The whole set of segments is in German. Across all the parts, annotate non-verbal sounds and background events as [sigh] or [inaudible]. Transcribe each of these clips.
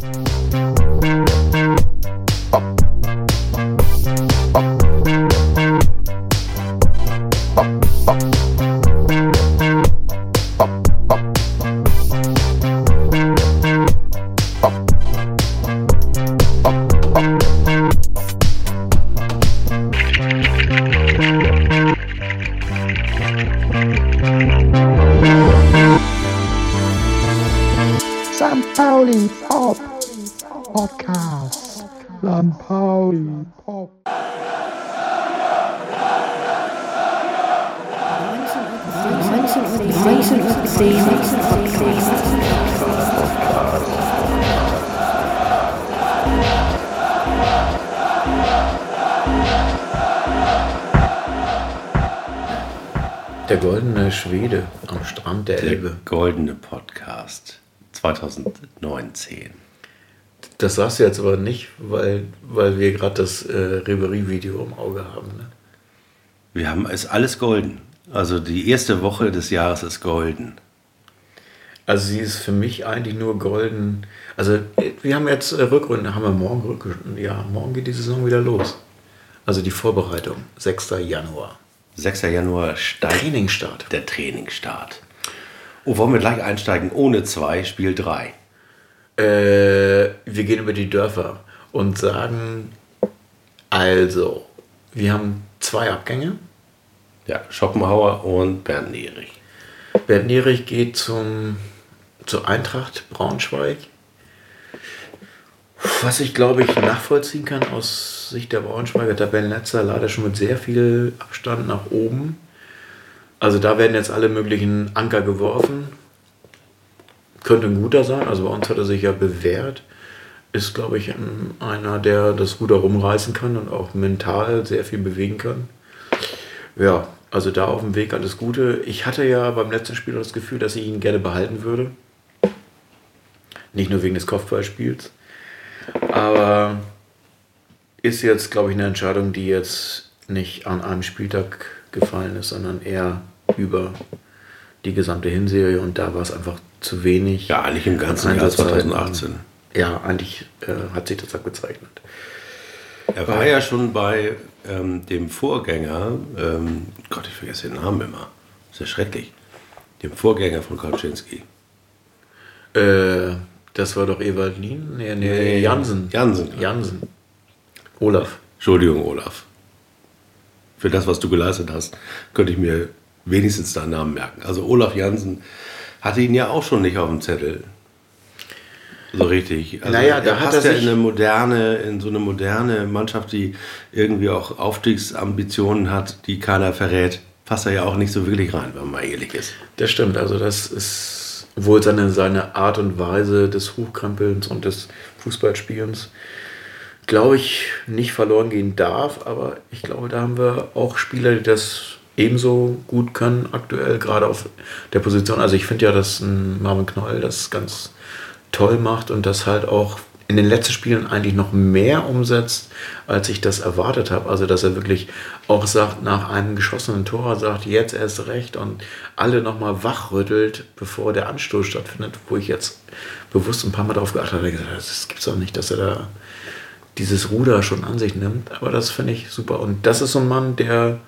St. 2019. Das sagst du jetzt aber nicht, weil, weil wir gerade das äh, Reverie-Video im Auge haben. Ne? Wir haben es alles golden. Also die erste Woche des Jahres ist golden. Also sie ist für mich eigentlich nur golden. Also äh, wir haben jetzt äh, Rückrunde, haben wir morgen Rückrunde. Ja, morgen geht die Saison wieder los. Also die Vorbereitung, 6. Januar. 6. Januar steigt Trainingsstart. der Trainingsstart. Oh, wollen wir gleich einsteigen? Ohne zwei, Spiel drei. Äh, wir gehen über die Dörfer und sagen, also, wir haben zwei Abgänge. Ja, Schopenhauer und Bernd Nierich. Bernd Nierich geht zum, zur Eintracht Braunschweig. Was ich glaube ich nachvollziehen kann aus Sicht der Braunschweiger Tabellenletzter, leider schon mit sehr viel Abstand nach oben. Also da werden jetzt alle möglichen Anker geworfen. Könnte ein guter sein, also bei uns hat er sich ja bewährt. Ist, glaube ich, ein- einer, der das Ruder rumreißen kann und auch mental sehr viel bewegen kann. Ja, also da auf dem Weg alles Gute. Ich hatte ja beim letzten Spiel das Gefühl, dass ich ihn gerne behalten würde. Nicht nur wegen des Kopfballspiels. Aber ist jetzt, glaube ich, eine Entscheidung, die jetzt nicht an einem Spieltag gefallen ist, sondern eher über die gesamte Hinserie. Und da war es einfach zu wenig. Ja, eigentlich im ganzen Jahr Einsatzzeiten. 2018. Ja, eigentlich äh, hat sich das abgezeichnet. Er war ja schon bei ähm, dem Vorgänger, ähm, Gott, ich vergesse den Namen immer. ist ja schrecklich. Dem Vorgänger von Kaczynski. Äh, das war doch Ewald Lien? Nee, nee, Nee, Jansen. Jansen. Jansen. Olaf. Entschuldigung, Olaf. Für das, was du geleistet hast, könnte ich mir wenigstens deinen Namen merken. Also Olaf Jansen hatte ihn ja auch schon nicht auf dem Zettel. So richtig. Also Naja, da er hat er ja in eine moderne, in so eine moderne Mannschaft, die irgendwie auch Aufstiegsambitionen hat, die keiner verrät, passt er ja auch nicht so wirklich rein, wenn man mal ehrlich ist. Das stimmt, also das ist wohl seine, seine Art und Weise des Hochkrempelns und des Fußballspielens, glaube ich, nicht verloren gehen darf, aber ich glaube, da haben wir auch Spieler, die das ebenso gut können aktuell, gerade auf der Position. Also ich finde ja, dass Marvin Knoll das ganz toll macht und das halt auch in den letzten Spielen eigentlich noch mehr umsetzt, als ich das erwartet habe. Also, dass er wirklich auch sagt, nach einem geschossenen Tor sagt, jetzt erst recht und alle nochmal wachrüttelt, bevor der Anstoß stattfindet, wo ich jetzt bewusst ein paar Mal drauf geachtet habe, gesagt, das gibt's doch nicht, dass er da dieses Ruder schon an sich nimmt. Aber das finde ich super. Und das ist so ein Mann, der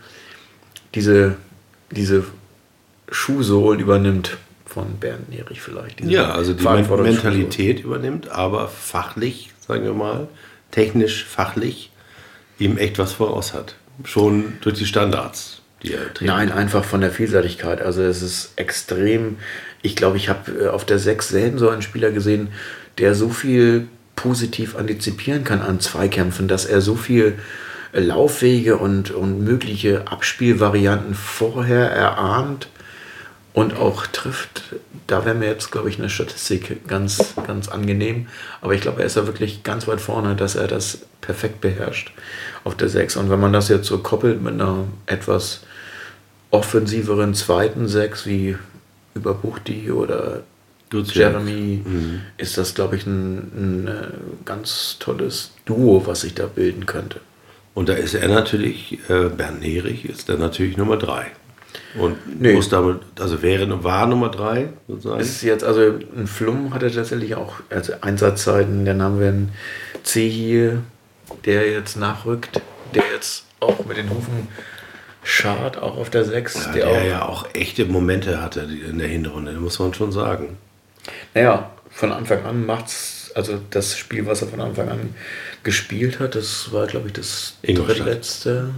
diese, diese Schuhsohlen übernimmt von Bernd Nierich vielleicht. Diese Ja, also die. Mentalität übernimmt, aber fachlich, sagen wir mal, technisch, fachlich, ihm echt was voraus hat. Schon durch die Standards, die er trägt. Nein, einfach von der Vielseitigkeit. Also es ist extrem. Ich glaube, ich habe äh, auf der 6 selten so einen Spieler gesehen, der so viel positiv antizipieren kann an Zweikämpfen, dass er so viel Laufwege und, und mögliche Abspielvarianten vorher erahnt und auch trifft. Da wäre mir jetzt, glaube ich, eine Statistik ganz, ganz angenehm. Aber ich glaube, er ist ja wirklich ganz weit vorne, dass er das perfekt beherrscht auf der 6. Und wenn man das jetzt so koppelt mit einer etwas offensiveren zweiten 6 wie über Buchti oder Duziak. Jeremy, ist das, glaube ich, ein, ein äh, ganz tolles Duo, was sich da bilden könnte. Und da ist er natürlich, äh, Bernd Nerich ist dann natürlich Nummer drei. Und Nee. muss damit, also wäre, war Nummer drei sozusagen. Ist jetzt, also ein Flum hatte tatsächlich auch also Einsatzzeiten. Dann haben wir einen C hier, der jetzt nachrückt, der jetzt auch mit den Hufen schart, auch auf der 6. Ja, der der auch, ja auch echte Momente hatte in der Hinrunde, muss man schon sagen. Naja, von Anfang an macht's, also das Spiel, was er von Anfang an gespielt hat, das war, glaube ich, das drittletzte.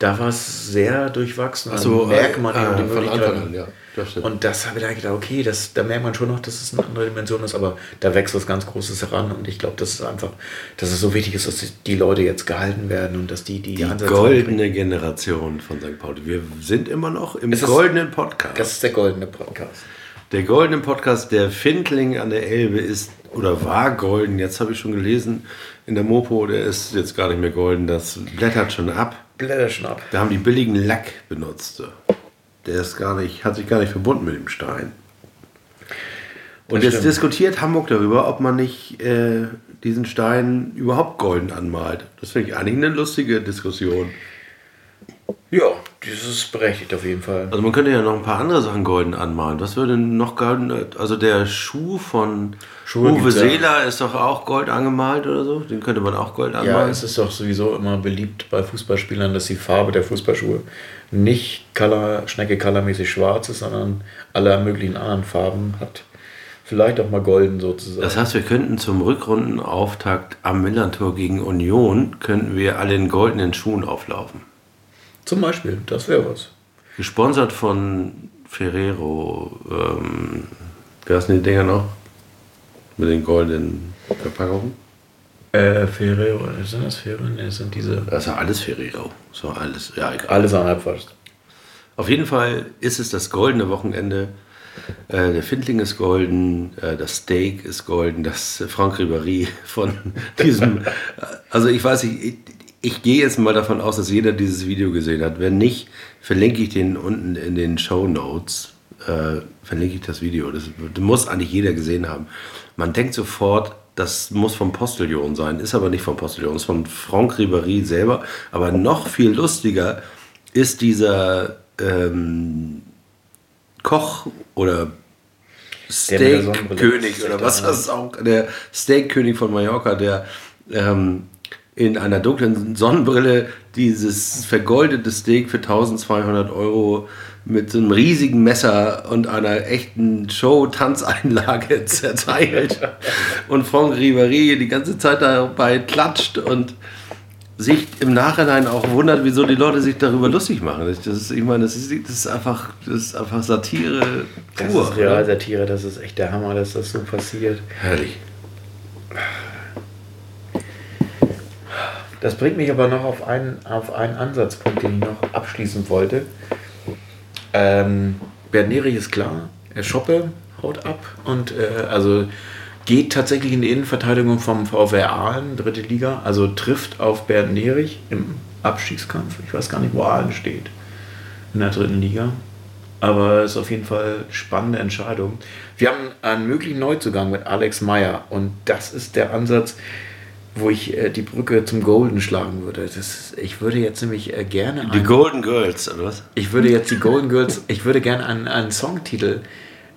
Da war es sehr durchwachsen. Ach so, Da merkt man äh, äh, von. Anfang an, ja, das. Und das habe ich da gedacht, okay, das, da merkt man schon noch, dass es eine andere Dimension ist, aber da wächst was ganz Großes heran und ich glaube, dass es einfach, dass es so wichtig ist, dass die- Leute jetzt gehalten werden und dass die die, Die Ansätze goldene Generation von St. Pauli. Wir sind immer noch im Es goldenen Podcast. Das ist der goldene Podcast. Der goldene Podcast, der Findling an der Elbe ist oder war golden. Jetzt habe ich schon gelesen in der Mopo, der ist jetzt gar nicht mehr golden. Das blättert schon ab. Blätterschnapp. Da haben die billigen Lack benutzt. Der ist gar nicht, hat sich gar nicht verbunden mit dem Stein. Und Das jetzt stimmt. diskutiert Hamburg darüber, ob man nicht äh, diesen Stein überhaupt golden anmalt. Das finde ich eigentlich eine lustige Diskussion. Ja, das ist berechtigt auf jeden Fall. Also man könnte ja noch ein paar andere Sachen golden anmalen. Was würde noch golden? Also der Schuh von Schuhe Uwe ja. Seeler ist doch auch gold angemalt oder so. Den könnte man auch gold Ja, anmalen. es ist doch sowieso immer beliebt bei Fußballspielern, dass die Farbe der Fußballschuhe nicht Color, Schnecke colormäßig schwarz ist, sondern alle möglichen anderen Farben hat. Vielleicht auch mal golden sozusagen. das heißt, wir könnten zum Rückrundenauftakt am Millantor gegen Union könnten wir alle in goldenen Schuhen auflaufen. Zum Beispiel, das wäre was. Gesponsert von Ferrero. Ähm, wie heißen die Dinger noch? Mit den goldenen Verpackungen? Äh, Ferrero, sind das Ferrero? Ne, das sind diese. Das ist ja alles Ferrero. So alles. Ja, egal. Alles an fast. Auf jeden Fall ist es das goldene Wochenende. Äh, der Findling ist golden, äh, das Steak ist golden, das Franck Ribéry von [laughs] diesem. [laughs] also ich weiß nicht, ich, gehe jetzt mal davon aus, dass jeder dieses Video gesehen hat. Wenn nicht, verlinke ich den unten in den Show Notes. Äh, verlinke ich das Video. Das, muss eigentlich jeder gesehen haben. Man denkt sofort, das muss vom Postillon sein, ist aber nicht vom Postillon, ist von Franck Ribéry selber. Aber noch viel lustiger ist dieser ähm, Koch oder Sonnenbrille. Steakkönig oder was das auch, der Steakkönig von Mallorca, der ähm, in einer dunklen Sonnenbrille dieses vergoldete Steak für 1200 Euro mit so einem riesigen Messer und einer echten Show-Tanzeinlage [laughs] zerteilt und Franck Ribéry die ganze Zeit dabei klatscht und sich im Nachhinein auch wundert, wieso die Leute sich darüber lustig machen. Das ist, ich meine, das ist, das ist, einfach, das ist einfach Satire Das pur. ist oder? Realsatire, das ist echt der Hammer, dass das so passiert. Herrlich. Das bringt mich aber noch auf einen, auf einen Ansatzpunkt, den ich noch abschließen wollte. Ähm, Bernd Nerich ist klar, er Schoppe haut ab und äh, also geht tatsächlich in die Innenverteidigung vom VfR Aalen, dritte Liga, also trifft auf Bernd Nerich im Abstiegskampf. Ich weiß gar nicht, wo Aalen steht in der dritten Liga. Aber es ist auf jeden Fall eine spannende Entscheidung. Wir haben einen möglichen Neuzugang mit Alex Meyer und das ist der Ansatz, wo ich äh, die Brücke zum Golden schlagen würde. Das ich würde jetzt nämlich äh, gerne Die einen, Golden Girls, oder was? ich würde jetzt die Golden Girls, ich würde gerne einen, einen Songtitel,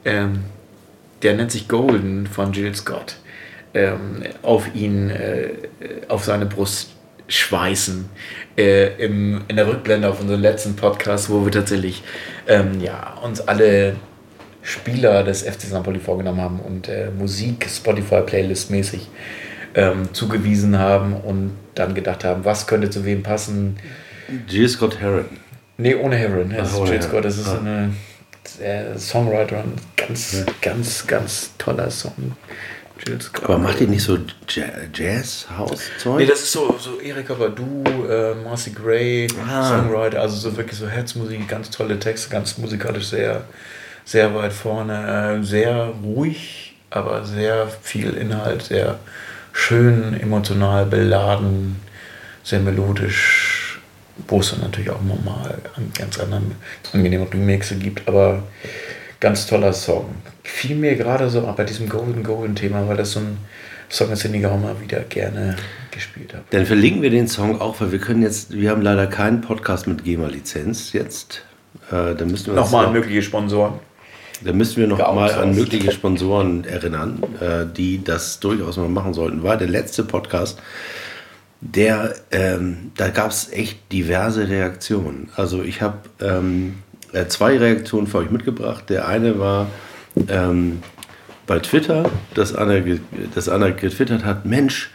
ähm, der nennt sich Golden von Jill Scott, ähm, auf ihn, äh, auf seine Brust schweißen. Äh, im, in der Rückblende auf unseren letzten Podcast, wo wir tatsächlich ähm, ja, uns alle Spieler des FC St. Pauli vorgenommen haben und äh, Musik Spotify-Playlist mäßig ähm, zugewiesen haben und dann gedacht haben, was könnte zu wem passen. Jill Scott Heron. Nee, ohne Heron. Das Ach, ist Jill. Scott, das ist Ah. eine äh, Songwriter und ganz, ganz, ganz toller Song. Jill Scott. Aber macht die nicht so Ja- Jazz-House-Zeug? Nee, das ist so, so Erika Badu, äh, Marcy Gray, Ah. Songwriter, also so wirklich so Herzmusik, ganz tolle Texte, ganz musikalisch sehr, sehr weit vorne, äh, sehr ruhig, aber sehr viel Inhalt, sehr schön, emotional beladen, sehr melodisch, wo es dann natürlich auch nochmal an ganz anderen angenehmen Remixe gibt, aber ganz toller Song. Fiel mir gerade so bei diesem Golden Golden Thema, weil das so ein Song ist, den ich auch mal wieder gerne gespielt habe. Dann verlinken wir den Song auch, weil wir können jetzt, wir haben leider keinen Podcast mit GEMA-Lizenz jetzt. Äh, da müssen wir Nochmal noch- mögliche Sponsoren. Da müssen wir noch mal an mögliche Sponsoren erinnern, äh, die das durchaus mal machen sollten. War der letzte Podcast, der, ähm, da gab es echt diverse Reaktionen. Also ich habe ähm, äh, zwei Reaktionen für euch mitgebracht. Der eine war ähm, bei Twitter, dass einer, dass einer getwittert hat, Mensch,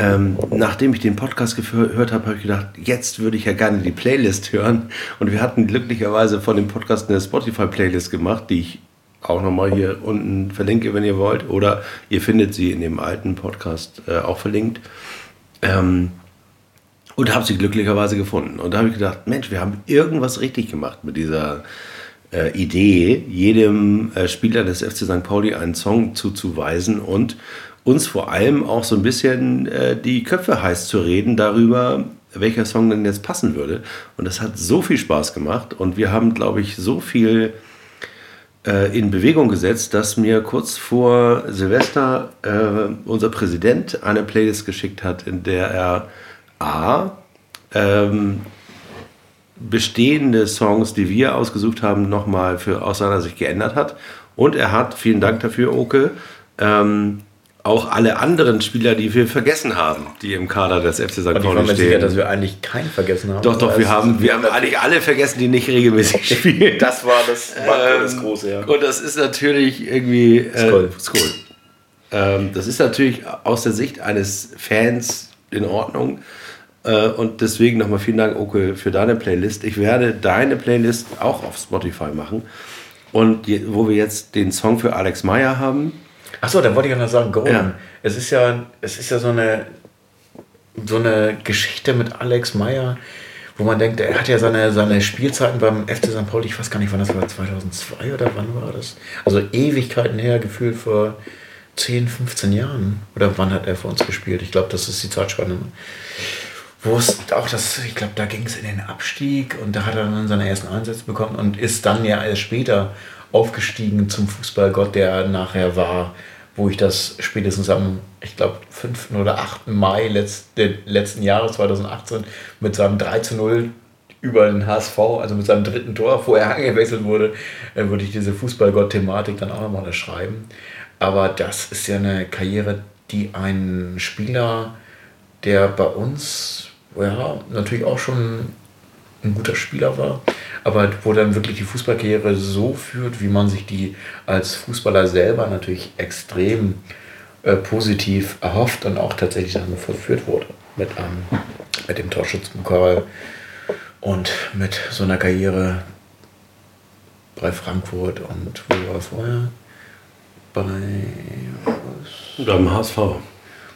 ähm, nachdem ich den Podcast gehör- gehört habe, habe ich gedacht, jetzt würde ich ja gerne die Playlist hören. Und wir hatten glücklicherweise von dem Podcast eine Spotify-Playlist gemacht, die ich auch nochmal hier unten verlinke, wenn ihr wollt. Oder ihr findet sie in dem alten Podcast äh, auch verlinkt. Ähm, und habe sie glücklicherweise gefunden. Und da habe ich gedacht, Mensch, wir haben irgendwas richtig gemacht mit dieser äh, Idee, jedem äh, Spieler des FC St. Pauli einen Song zuzuweisen und uns vor allem auch so ein bisschen äh, die Köpfe heiß zu reden darüber, welcher Song denn jetzt passen würde. Und das hat so viel Spaß gemacht und wir haben, glaube ich, so viel äh, in Bewegung gesetzt, dass mir kurz vor Silvester äh, unser Präsident eine Playlist geschickt hat, in der er A, ähm, bestehende Songs, die wir ausgesucht haben, nochmal für aus seiner Sicht geändert hat. Und er hat, vielen Dank dafür, Oke, ähm, auch alle anderen Spieler, die wir vergessen haben, die im Kader des FC St. Und ich war Pauli mir sicher, stehen. dass wir eigentlich keinen vergessen haben. Doch, doch, wir Das- haben, wir haben eigentlich alle vergessen, die nicht regelmäßig [laughs] spielen. Das war das, war Ähm, das Große, ja. Und das ist natürlich irgendwie. Äh, Skoll. Skoll. Ähm, das ist natürlich aus der Sicht eines Fans in Ordnung. Äh, und deswegen nochmal vielen Dank, Oke, für deine Playlist. Ich werde deine Playlist auch auf Spotify machen. Und je, wo wir jetzt den Song für Alex Meyer haben, Achso, da wollte ich auch noch sagen, Golden. Ja. Es ist ja, es ist ja so eine, so eine Geschichte mit Alex Meyer, wo man denkt, er hat ja seine, seine Spielzeiten beim FC St. Pauli, ich weiß gar nicht, wann das war, 2002 oder wann war das? Also Ewigkeiten her, gefühlt vor 10, 15 Jahren. Oder wann hat er für uns gespielt? Ich glaube, das ist die Zeitspanne. Wo es auch das, ich glaube, da ging es in den Abstieg und da hat er dann seine ersten Einsätze bekommen und ist dann ja erst später aufgestiegen zum Fußballgott, der er nachher war, wo ich das spätestens am, ich glaube, 5. oder 8. Mai letzte, letzten Jahres, 2018, mit seinem 3 zu 0 über den HSV, also mit seinem dritten Tor, wo er [laughs] eingewechselt wurde, äh, würde ich diese Fußballgott-Thematik dann auch nochmal schreiben. Aber das ist ja eine Karriere, die ein Spieler, der bei uns ja, natürlich auch schon ein guter Spieler war, aber wo dann wirklich die Fußballkarriere so führt, wie man sich die als Fußballer selber natürlich extrem äh, positiv erhofft und auch tatsächlich dann vollführt wurde. Mit, ähm, mit dem Torschützenpokal und mit so einer Karriere bei Frankfurt und wo war er vorher? Bei beim HSV.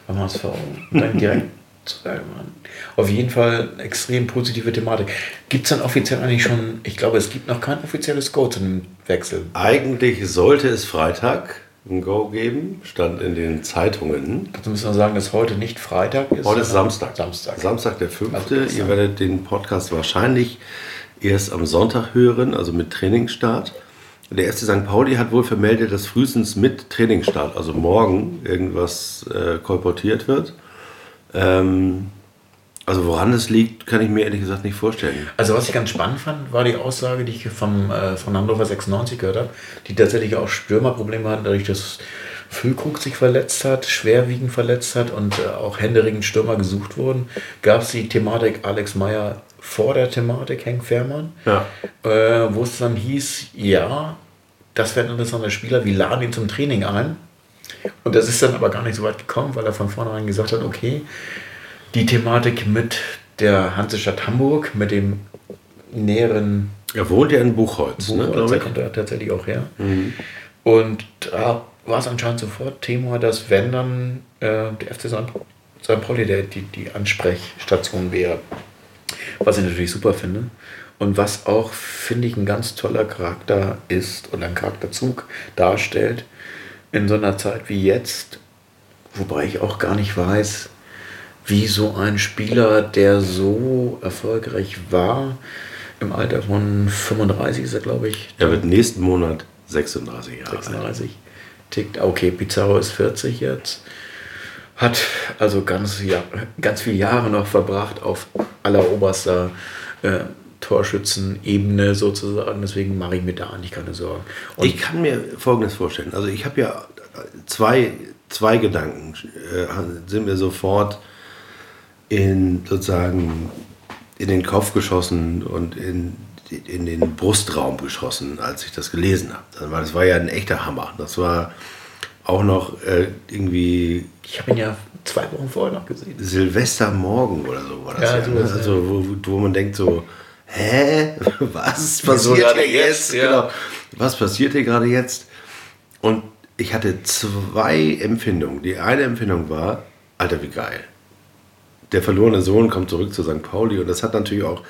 beim HSV. Dann direkt zu Bergmann. Auf jeden Fall eine extrem positive Thematik. Gibt es dann offiziell eigentlich schon, ich glaube, es gibt noch kein offizielles Go zu einem Wechsel. Eigentlich sollte es Freitag ein Go geben, stand in den Zeitungen. Dazu müssen wir sagen, dass heute nicht Freitag ist. Heute ist Samstag. Samstag. Samstag der 5. Also. Ihr werdet den Podcast wahrscheinlich erst am Sonntag hören, also mit Trainingsstart. Der FC St. Pauli hat wohl vermeldet, dass frühestens mit Trainingsstart, also morgen, irgendwas äh, kolportiert wird. Ähm, also woran das liegt, kann ich mir ehrlich gesagt nicht vorstellen. Also was ich ganz spannend fand, war die Aussage, die ich vom, äh, von Hannover 96 gehört habe, die tatsächlich auch Stürmerprobleme hatten, dadurch, dass Füllkrug sich verletzt hat, schwerwiegend verletzt hat und äh, auch händeringend Stürmer gesucht wurden, gab es die Thematik Alex Meyer vor der Thematik Henk Fährmann, Ja. äh, wo es dann hieß, ja, das wäre ein interessanter Spieler, wir laden ihn zum Training ein. Und das ist dann aber gar nicht so weit gekommen, weil er von vornherein gesagt hat, okay, die Thematik mit der Hansestadt Hamburg, mit dem näheren Er wohnt ja in Buchholz, ne, Buchholz, glaube da ich. kommt er tatsächlich auch her. Und da war es anscheinend sofort Thema, dass wenn dann äh, der FC St. St. Pauli der, die, die Ansprechstation wäre. Was ich natürlich super finde. Und was auch, finde ich, ein ganz toller Charakter ist oder ein Charakterzug darstellt in so einer Zeit wie jetzt, wobei ich auch gar nicht weiß, wie so ein Spieler, der so erfolgreich war, im Alter von 35 ist er, glaube ich, Er wird nächsten Monat 36 Jahre alt. 36 tickt. Okay, Pizarro ist 40 jetzt. Hat also ganz, ja, ganz viele Jahre noch verbracht auf alleroberster äh, Torschützenebene sozusagen. Deswegen mache ich mir da eigentlich keine Sorgen. Und ich kann mir Folgendes vorstellen. Also ich habe ja zwei, zwei Gedanken, äh, sind mir sofort in sozusagen in den Kopf geschossen und in, in den Brustraum geschossen, als ich das gelesen habe. Weil das war ja ein echter Hammer. Das war auch noch äh, irgendwie. Ich habe ihn ja zwei Wochen vorher noch gesehen. Silvestermorgen oder so war das Ja, ja. so ne? also, wo, wo man denkt so, hä? [laughs] Was passiert hier jetzt? jetzt? Ja. Genau. Was passiert hier gerade jetzt? Und ich hatte zwei Empfindungen. Die eine Empfindung war, Alter, wie geil. Der verlorene Sohn kommt zurück zu St. Pauli und das hat natürlich auch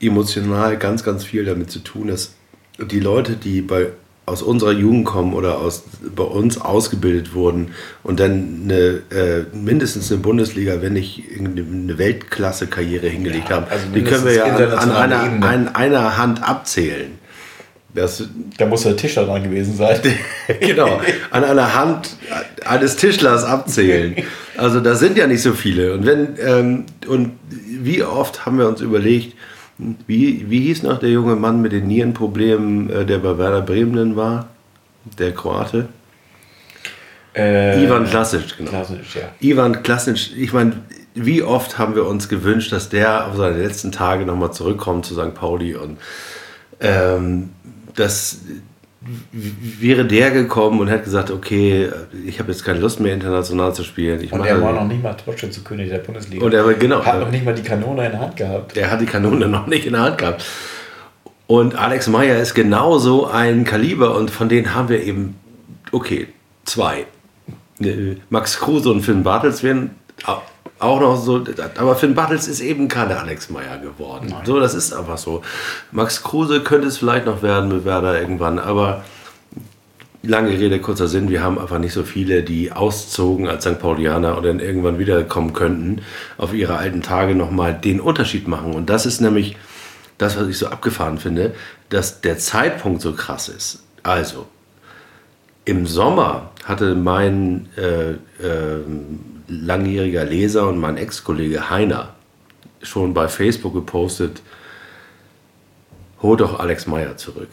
emotional ganz, ganz viel damit zu tun, dass die Leute, die bei, aus unserer Jugend kommen oder aus, bei uns ausgebildet wurden und dann eine, äh, mindestens eine Bundesliga, wenn nicht eine Weltklasse-Karriere hingelegt Ja, haben, also die können wir ja an, an, einer, an einer Hand abzählen. Das, Da muss der Tischler dran gewesen sein. [laughs] genau, an einer Hand eines Tischlers abzählen. Also da sind ja nicht so viele. Und wenn ähm, und wie oft haben wir uns überlegt, wie, wie hieß noch der junge Mann mit den Nierenproblemen, äh, der bei Werder Bremen war? Der Kroate? Äh, Ivan Klasic, genau. Klasic, ja. Ivan Klasic, ich meine, wie oft haben wir uns gewünscht, dass der auf seine letzten Tage nochmal zurückkommt zu St. Pauli und ähm, das wäre der gekommen und hätte gesagt, okay, ich habe jetzt keine Lust mehr international zu spielen. Ich Und er war noch nicht mal Torschützenkönig der Bundesliga. Und er war- genau. Hat noch nicht mal die Kanone in der Hand gehabt. der hat die Kanone noch nicht in der Hand gehabt. Und Alex Meyer ist genauso ein Kaliber und von denen haben wir eben, okay, zwei. Äh, Max Kruse und Finn Bartels werden au- auch noch so, aber Finn Bartels ist eben keine Alex Meyer geworden. So, das ist einfach so. Max Kruse könnte es vielleicht noch werden mit Werder irgendwann, aber lange Rede, kurzer Sinn, wir haben einfach nicht so viele, die auszogen als St. Paulianer und dann irgendwann wiederkommen könnten, auf ihre alten Tage nochmal den Unterschied machen. Und das ist nämlich das, was ich so abgefahren finde, dass der Zeitpunkt so krass ist. Also, im Sommer hatte mein äh, ähm, langjähriger Leser und mein Ex-Kollege Heiner schon bei Facebook gepostet, hol doch Alex Meyer zurück.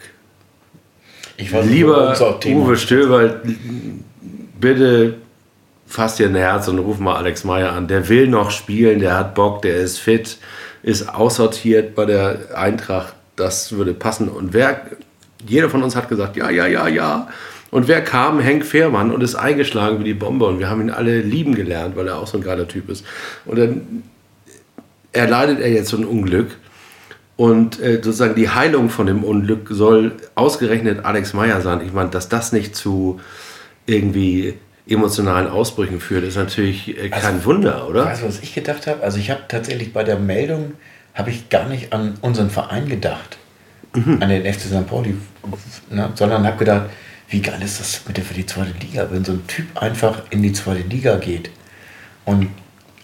Ich weiß Lieber Uwe. Stöber, bitte fass dir ein Herz und ruf mal Alex Meyer an. Der will noch spielen, der hat Bock, der ist fit, ist aussortiert bei der Eintracht. Das würde passen. Und wer, jeder von uns hat gesagt, ja, ja, ja, ja. Und wer kam? Henk Fehrmann und ist eingeschlagen wie die Bombe. Und wir haben ihn alle lieben gelernt, weil er auch so ein geiler Typ ist. Und dann erleidet er jetzt so ein Unglück. Und äh, sozusagen die Heilung von dem Unglück soll ausgerechnet Alex Meyer sein. Ich meine, dass das nicht zu irgendwie emotionalen Ausbrüchen führt, ist natürlich äh, kein Wunder, oder? Weißt du, was ich gedacht habe? Also ich habe tatsächlich bei der Meldung, habe ich gar nicht an unseren Verein gedacht. Mhm. An den FC St. Pauli. Ne? Sondern habe gedacht, wie geil ist das bitte für die zweite Liga, wenn so ein Typ einfach in die zweite Liga geht und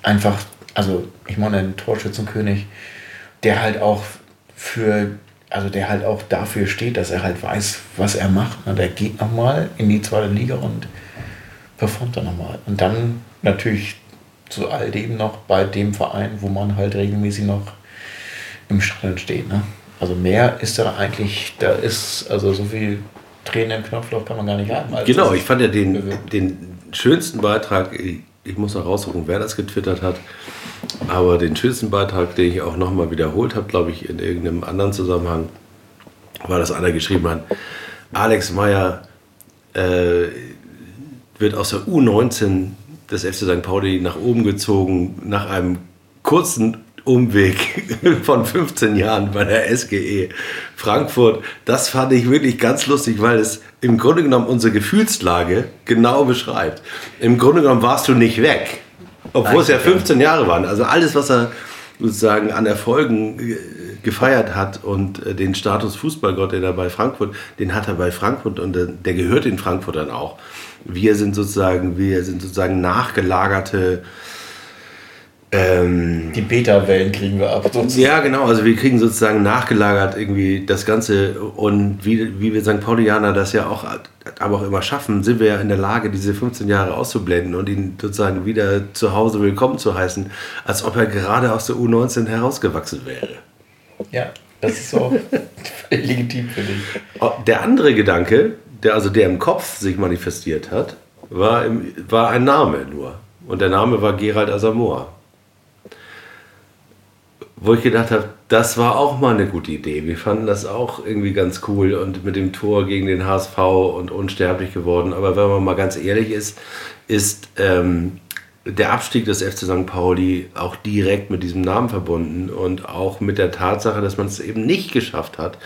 einfach, also ich meine, ein Torschützenkönig, der halt auch für, also der halt auch dafür steht, dass er halt weiß, was er macht. Ne? Der geht nochmal in die zweite Liga und performt dann nochmal. Und dann natürlich zu all dem noch bei dem Verein, wo man halt regelmäßig noch im Stadion steht. Ne? Also mehr ist da eigentlich, da ist, also so viel Tränen im Knopfloch kann man gar nicht haben. als Genau, ich fand ja den, Also- den schönsten Beitrag, ich, ich muss noch raussuchen, wer das getwittert hat, aber den schönsten Beitrag, den ich auch nochmal wiederholt habe, glaube ich, in irgendeinem anderen Zusammenhang, war, dass einer geschrieben hat, Alex Meyer äh, wird aus der U19 des FC St. Pauli nach oben gezogen, nach einem kurzen Umweg [laughs] von 15 Jahren bei der SGE Frankfurt. Das fand ich wirklich ganz lustig, weil es im Grunde genommen unsere Gefühlslage genau beschreibt. Im Grunde genommen warst du nicht weg, obwohl es ja 15 Jahre waren. Also alles, was er sozusagen an Erfolgen äh, gefeiert hat und äh, den Status Fußballgott, den er bei Frankfurt, den hat er bei Frankfurt und äh, der gehört den Frankfurtern auch. Wir sind sozusagen, wir sind sozusagen nachgelagerte ähm, Die Beta-Wellen kriegen wir ab. sozusagen. ja, genau. Also wir kriegen sozusagen nachgelagert irgendwie das Ganze und wie, wie wir St. Paulianer das ja auch, aber auch immer schaffen, sind wir ja in der Lage, diese 15 Jahre auszublenden und ihn sozusagen wieder zu Hause willkommen zu heißen, als ob er gerade aus der U19 herausgewachsen wäre. Ja, Das ist auch [laughs] legitim für dich. Oh, Der andere Gedanke, der also der im Kopf sich manifestiert hat, war, im, war ein Name nur. Und der Name war Gerald Asamoah. Wo ich gedacht habe, das war auch mal eine gute Idee. Wir fanden das auch irgendwie ganz cool und mit dem Tor gegen den HSV und unsterblich geworden. Aber wenn man mal ganz ehrlich ist, ist ähm, der Abstieg des FC St. Pauli auch direkt mit diesem Namen verbunden und auch mit der Tatsache, dass man es eben nicht geschafft hat,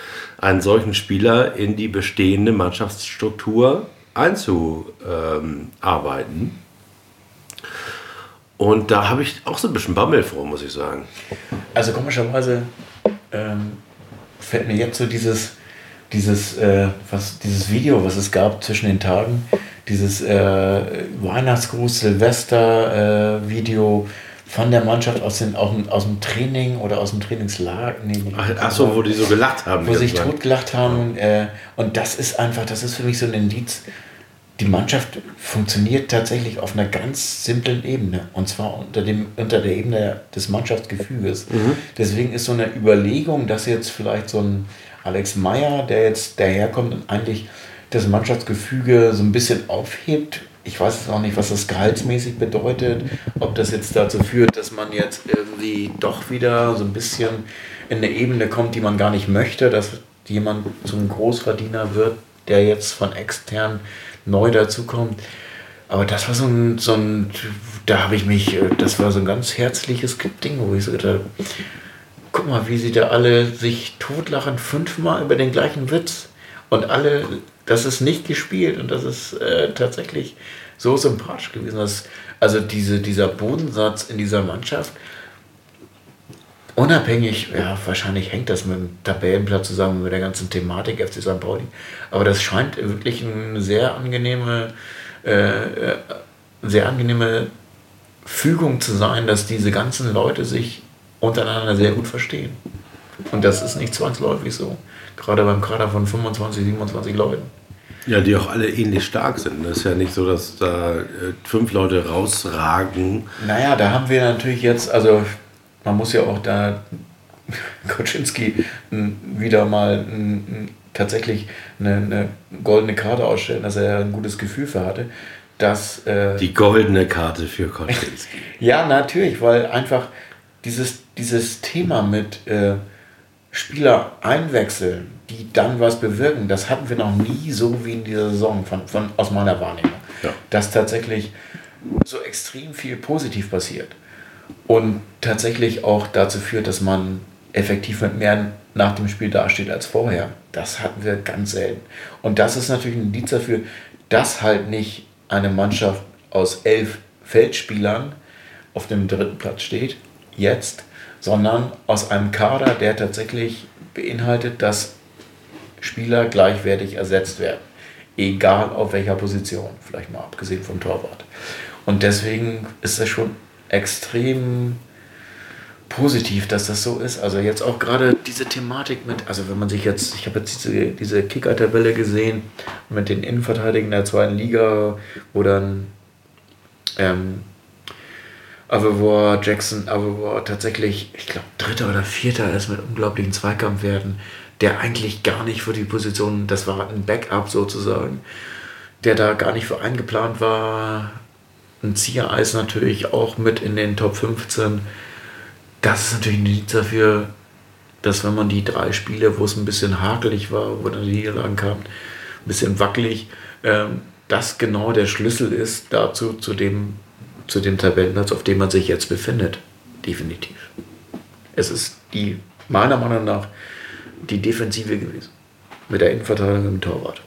einen solchen Spieler in die bestehende Mannschaftsstruktur einzuarbeiten. Und da habe ich auch so ein bisschen Bammel vor, muss ich sagen. Also komischerweise ähm, fällt mir jetzt so dieses, dieses, äh, was, dieses Video, was es gab zwischen den Tagen, dieses äh, Weihnachtsgruß Silvester-Video von der Mannschaft aus, den, aus, dem, aus dem Training oder aus dem Trainingslager. Nee, Ach, ach so, wo die so gelacht haben. wo die sich totgelacht haben. Äh, und das ist einfach, das ist für mich so ein Indiz. Die Mannschaft funktioniert tatsächlich auf einer ganz simplen Ebene. Und zwar unter, dem, unter der Ebene des Mannschaftsgefüges. Deswegen ist so eine Überlegung, dass jetzt vielleicht so ein Alex Meyer, der jetzt daherkommt und eigentlich das Mannschaftsgefüge so ein bisschen aufhebt. Ich weiß jetzt auch nicht, was das gehaltsmäßig bedeutet. Ob das jetzt dazu führt, dass man jetzt irgendwie doch wieder so ein bisschen in eine Ebene kommt, die man gar nicht möchte, dass jemand zum Großverdiener wird, der jetzt von extern neu dazukommt. Aber das war so ein, so ein da habe ich mich, äh, das war so ein ganz herzliches Ding, wo ich so gedacht guck mal, wie sie da alle sich totlachen, fünfmal über den gleichen Witz. Und alle, das ist nicht gespielt und das ist äh, tatsächlich so sympathisch gewesen. Dass, also diese, dieser Bodensatz in dieser Mannschaft, unabhängig, ja, wahrscheinlich hängt das mit dem Tabellenplatz zusammen, mit der ganzen Thematik FC St. Pauli. Aber das scheint wirklich eine sehr angenehme, äh, äh, sehr angenehme Fügung zu sein, dass diese ganzen Leute sich untereinander sehr gut verstehen. Und das ist nicht zwangsläufig so. Gerade beim Kader von 25, 27 Leuten. Ja, die auch alle ähnlich stark sind. Das ist ja nicht so, dass da äh, fünf Leute rausragen. Naja, da haben wir natürlich jetzt, also man muss ja auch da [laughs] Koczynski m, wieder mal m, m, tatsächlich eine, eine goldene Karte ausstellen, dass er ein gutes Gefühl für hatte. Dass, äh, Die goldene Karte für Koczynski. [laughs] ja, natürlich, weil einfach dieses, dieses Thema mit äh, Spieler einwechseln, die dann was bewirken, das hatten wir noch nie so wie in dieser Saison von, von, aus meiner Wahrnehmung. Ja. Dass tatsächlich so extrem viel positiv passiert und tatsächlich auch dazu führt, dass man effektiv mit mehr nach dem Spiel dasteht als vorher. Das hatten wir ganz selten. Und das ist natürlich ein Indiz dafür, dass halt nicht eine Mannschaft aus elf Feldspielern auf dem dritten Platz steht, jetzt, sondern aus einem Kader, der tatsächlich beinhaltet, dass Spieler gleichwertig ersetzt werden. Egal auf welcher Position, vielleicht mal abgesehen vom Torwart. Und deswegen ist das schon extrem positiv, dass das so ist. Also jetzt auch gerade diese Thematik mit, also wenn man sich jetzt, ich habe jetzt diese, diese Kicker-Tabelle gesehen mit den Innenverteidigern der zweiten Liga, wo dann ähm, Avevor, Jackson, Avevor tatsächlich, ich glaube, Dritter oder Vierter ist mit unglaublichen Zweikampfwerten, der eigentlich gar nicht für die Position, das war ein Backup sozusagen, der da gar nicht für eingeplant war. Ein Ziereis natürlich auch mit in den Top 15. Das ist natürlich ein Indiz dafür, dass wenn man die drei Spiele, wo es ein bisschen hakelig war, wo dann die Niederlagen kamen, ein bisschen wackelig, ähm, das genau der Schlüssel ist dazu, zu dem, zu dem Tabellenplatz, auf dem man sich jetzt befindet. Definitiv. Es ist die, meiner Meinung nach, die Defensive gewesen. Mit der Innenverteidigung im Torwart.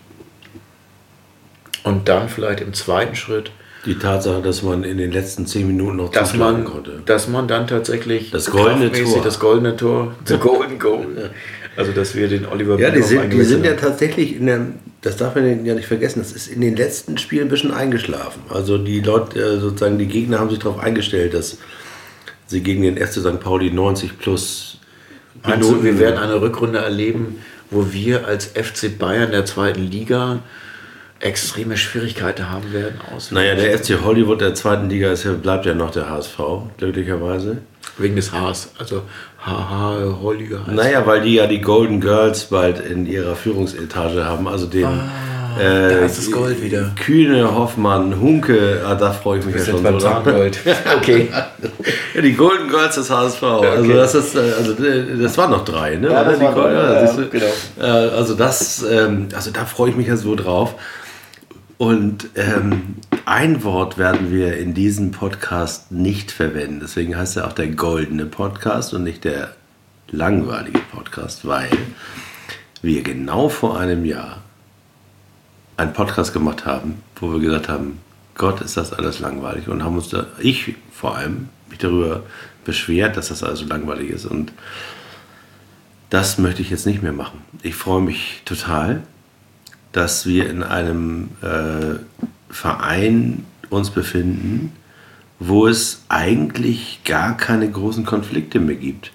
Und dann vielleicht im zweiten Schritt, Die Tatsache, dass man in den letzten zehn Minuten noch dass zuschlagen man, konnte. dass man dann tatsächlich Das goldene Tor. das goldene Tor, the golden goal. Also dass wir den Oliver Ja, die sind, die sind ja tatsächlich in der, das darf man ja nicht vergessen, das ist in den letzten Spielen ein bisschen eingeschlafen. Also die Leute, äh, sozusagen die Gegner haben sich darauf eingestellt, dass sie gegen den FC St. Pauli 90 plus Meinst du, wir werden eine Rückrunde erleben, wo wir als FC Bayern der zweiten Liga extreme Schwierigkeiten haben werden aus. Naja, der FC Hollywood der zweiten Liga ist ja, bleibt ja noch der HSV, glücklicherweise. Wegen des Hs. Also HH Hollywood heißt. Naja, weil die ja die Golden Girls bald in ihrer Führungsetage haben, also den. Ah, da ist das Gold wieder. Kühne, Hoffmann, Hunke, ah, da freue ich mich ja schon beim so. drauf. Zahngold. [laughs] Okay. Ja, die Golden Girls des HSV. Also Okay. das ist, äh, also äh, das waren noch drei, ne? Ja, das die Golden- drei, ja, ja, siehst du? genau. Äh, Also das, ähm, also da freue ich mich ja so drauf. Und ähm, ein Wort werden wir in diesem Podcast nicht verwenden. Deswegen heißt er auch der goldene Podcast und nicht der langweilige Podcast, weil wir genau vor einem Jahr einen Podcast gemacht haben, wo wir gesagt haben, Gott, ist das alles langweilig und haben uns da, ich vor allem, mich darüber beschwert, dass das alles so langweilig ist und das möchte ich jetzt nicht mehr machen. Ich freue mich total, dass wir in einem äh, Verein uns befinden, wo es eigentlich gar keine großen Konflikte mehr gibt.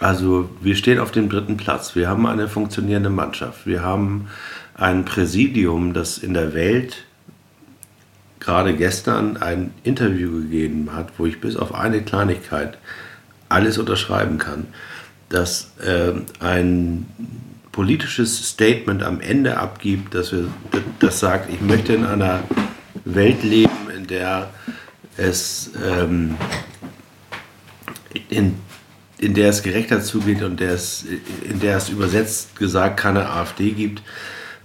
Also wir stehen auf dem dritten Platz. Wir haben eine funktionierende Mannschaft. Wir haben ein Präsidium, das in der Welt gerade gestern ein Interview gegeben hat, wo ich bis auf eine Kleinigkeit alles unterschreiben kann, dass ähm, ein politisches Statement am Ende abgibt, dass wir das sagt, ich möchte in einer Welt leben, in der es ähm, in, in der es gerechter zugeht und der es, in der es übersetzt gesagt keine AfD gibt.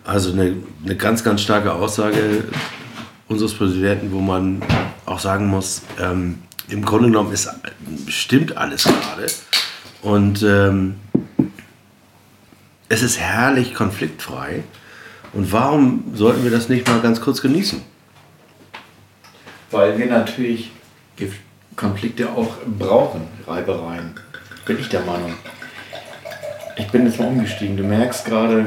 Also eine, eine ganz, ganz starke Aussage unseres Präsidenten, wo man auch sagen muss, ähm, im Grunde genommen ist, stimmt alles gerade. Und ähm, es ist herrlich konfliktfrei. Und warum sollten wir das nicht mal ganz kurz genießen? Weil wir natürlich Konflikte auch brauchen, Reibereien. Bin ich der Meinung. Ich bin jetzt mal umgestiegen. Du merkst gerade,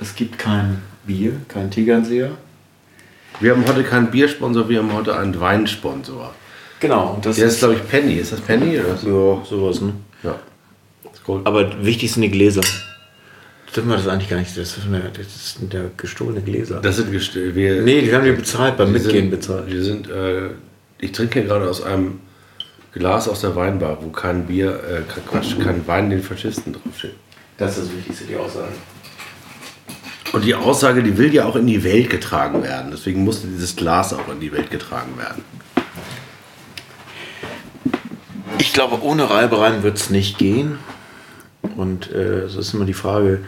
es gibt kein Bier, kein Tegernseher. Wir haben heute keinen Biersponsor, wir haben heute einen Weinsponsor. Genau, das Der ist, glaube ich, Penny. Ist das Penny? Oder? so? ja, sowas, ne? Ja. Gold. Aber wichtig sind die Gläser. Dürfen wir das eigentlich gar nicht? Das sind, ja- das sind ja gestohlene Gläser. Das sind wir. nee, die haben wir bezahlt, beim Mitgehen sind, bezahlt. Wir sind. Äh, ich trinke hier gerade aus einem Glas aus der Weinbar, wo kein Bier, äh, kein Quatsch, kein Wein den Faschisten draufsteht. Das ist das Wichtigste, die Aussage. Und die Aussage, die will ja auch in die Welt getragen werden. Deswegen musste dieses Glas auch in die Welt getragen werden. Ich glaube, ohne Reibereien wird es nicht gehen. Und äh, es ist immer die Frage,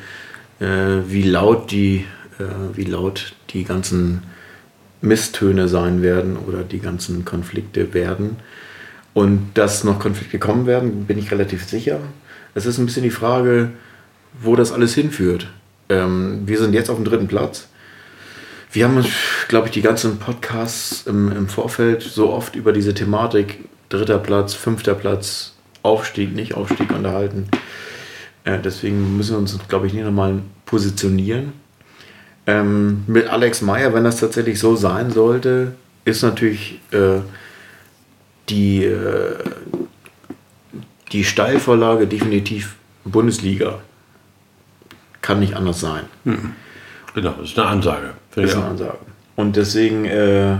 äh, wie, laut die, äh, wie laut die ganzen Misstöne sein werden oder die ganzen Konflikte werden. Und dass noch Konflikte kommen werden, bin ich relativ sicher. Es ist ein bisschen die Frage, wo das alles hinführt. Ähm, wir sind jetzt auf dem dritten Platz. Wir haben uns, glaube ich, die ganzen Podcasts im, im Vorfeld so oft über diese Thematik dritter Platz, fünfter Platz, Aufstieg, nicht Aufstieg unterhalten. Äh, deswegen müssen wir uns, glaube ich, nicht nochmal positionieren. Ähm, mit Alex Meyer, wenn das tatsächlich so sein sollte, ist natürlich äh, die, äh, die Steilvorlage definitiv Bundesliga. Kann nicht anders sein. Genau, das ist eine Ansage. Das ist eine. Ansage. Und deswegen, äh,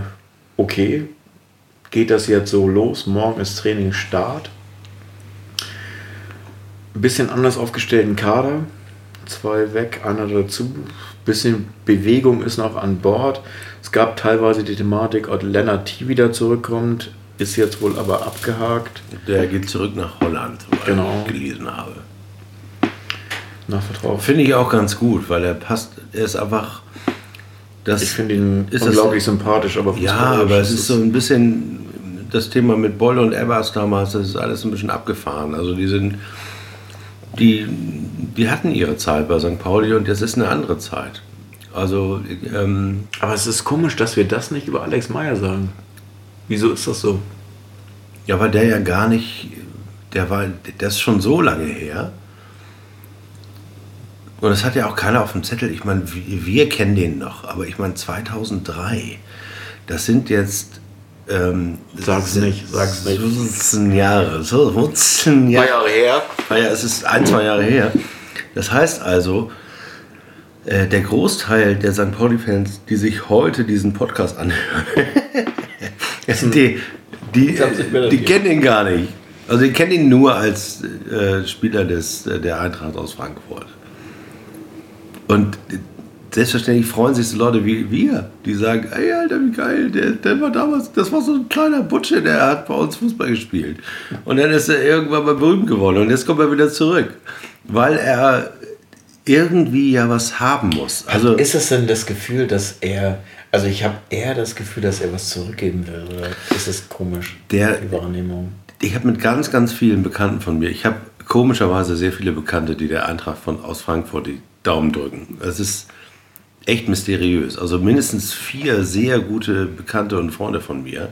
okay, geht das jetzt so los. Morgen ist Training Start. Ein bisschen anders aufgestellten Kader. Zwei weg, einer dazu. Bisschen Bewegung ist noch an Bord. Es gab teilweise die Thematik, ob Lennart T. wieder zurückkommt. Ist jetzt wohl aber abgehakt. Der geht zurück nach Holland, weil Genau. ich gelesen habe. Nach Vertrauen. Finde ich auch ganz gut, weil er passt, er ist einfach. Das, Ich finde ihn Ist das- unglaublich sympathisch, aber ja, aber es ist so ein bisschen das Thema mit Boll und Evers damals, das ist alles ein bisschen abgefahren. Also die sind, die, die hatten ihre Zeit bei St. Pauli und jetzt ist eine andere Zeit. Also ähm, Aber es ist komisch, dass wir das nicht über Alex Meyer sagen. Wieso ist das so? Ja, weil der ja gar nicht, der war, das ist schon so lange her. Und das hat ja auch keiner auf dem Zettel. Ich meine, wir, wir kennen den noch, aber ich meine 2003, das sind jetzt. Ähm, Sag's sind nicht, sag's nicht. 15 Jahre. So, 15 Jahre. Jahre her. Ah ja, es ist ein, zwei Jahre her. Das heißt also, äh, der Großteil der St. Pauli-Fans, die sich heute diesen Podcast anhören, [laughs] die, die, die notiert. kennen ihn gar nicht. Also die kennen ihn nur als äh, Spieler des, äh, der Eintracht aus Frankfurt. Und selbstverständlich freuen sich so Leute wie wir, die sagen, ey Alter, wie geil, der, der war damals, das war so ein kleiner Butsche, der hat bei uns Fußball gespielt. Und dann ist er irgendwann mal berühmt geworden und jetzt kommt er wieder zurück, weil er irgendwie ja was haben muss. Also ist es denn das Gefühl, dass er, also ich habe eher das Gefühl, dass er was zurückgeben will, oder ist es komisch, Der- die Wahrnehmung? ich habe mit ganz, ganz vielen Bekannten von mir, ich habe komischerweise sehr viele Bekannte, die der Eintracht von, aus Frankfurt die Daumen drücken. Es ist echt mysteriös. Also mindestens vier sehr gute Bekannte und Freunde von mir.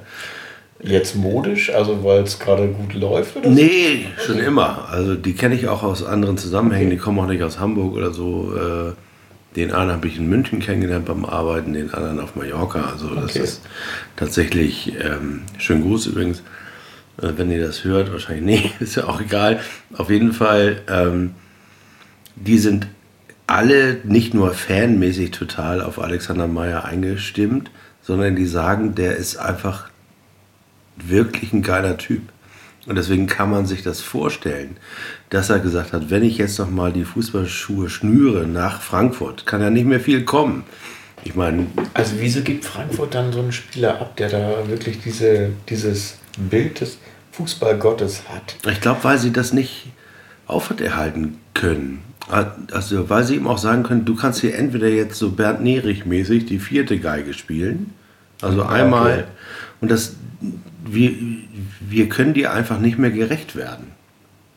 Jetzt modisch, also weil es gerade gut läuft oder so? Nee, schon immer. Also die kenne ich auch aus anderen Zusammenhängen. Die kommen auch nicht aus Hamburg oder so. Äh, Den einen habe ich in München kennengelernt beim Arbeiten, den anderen auf Mallorca. Also das Okay. ist tatsächlich ähm, schön Gruß übrigens. Äh, Wenn ihr das hört, wahrscheinlich nicht, [laughs] ist ja auch egal. Auf jeden Fall, ähm, die sind alle nicht nur fanmäßig total auf Alexander Meyer eingestimmt, sondern die sagen, der ist einfach wirklich ein geiler Typ. Und deswegen kann man sich das vorstellen, dass er gesagt hat, wenn ich jetzt noch mal die Fußballschuhe schnüre nach Frankfurt, kann ja nicht mehr viel kommen. Ich meine, Also wieso gibt Frankfurt dann so einen Spieler ab, der da wirklich diese, dieses Bild des Fußballgottes hat? ich glaube, weil sie das nicht aufrechterhalten können. Also, weil sie ihm auch sagen können, du kannst hier entweder jetzt so Bernd Nerich mäßig die vierte Geige spielen, also Ja, einmal, okay. und das, wir, wir können dir einfach nicht mehr gerecht werden.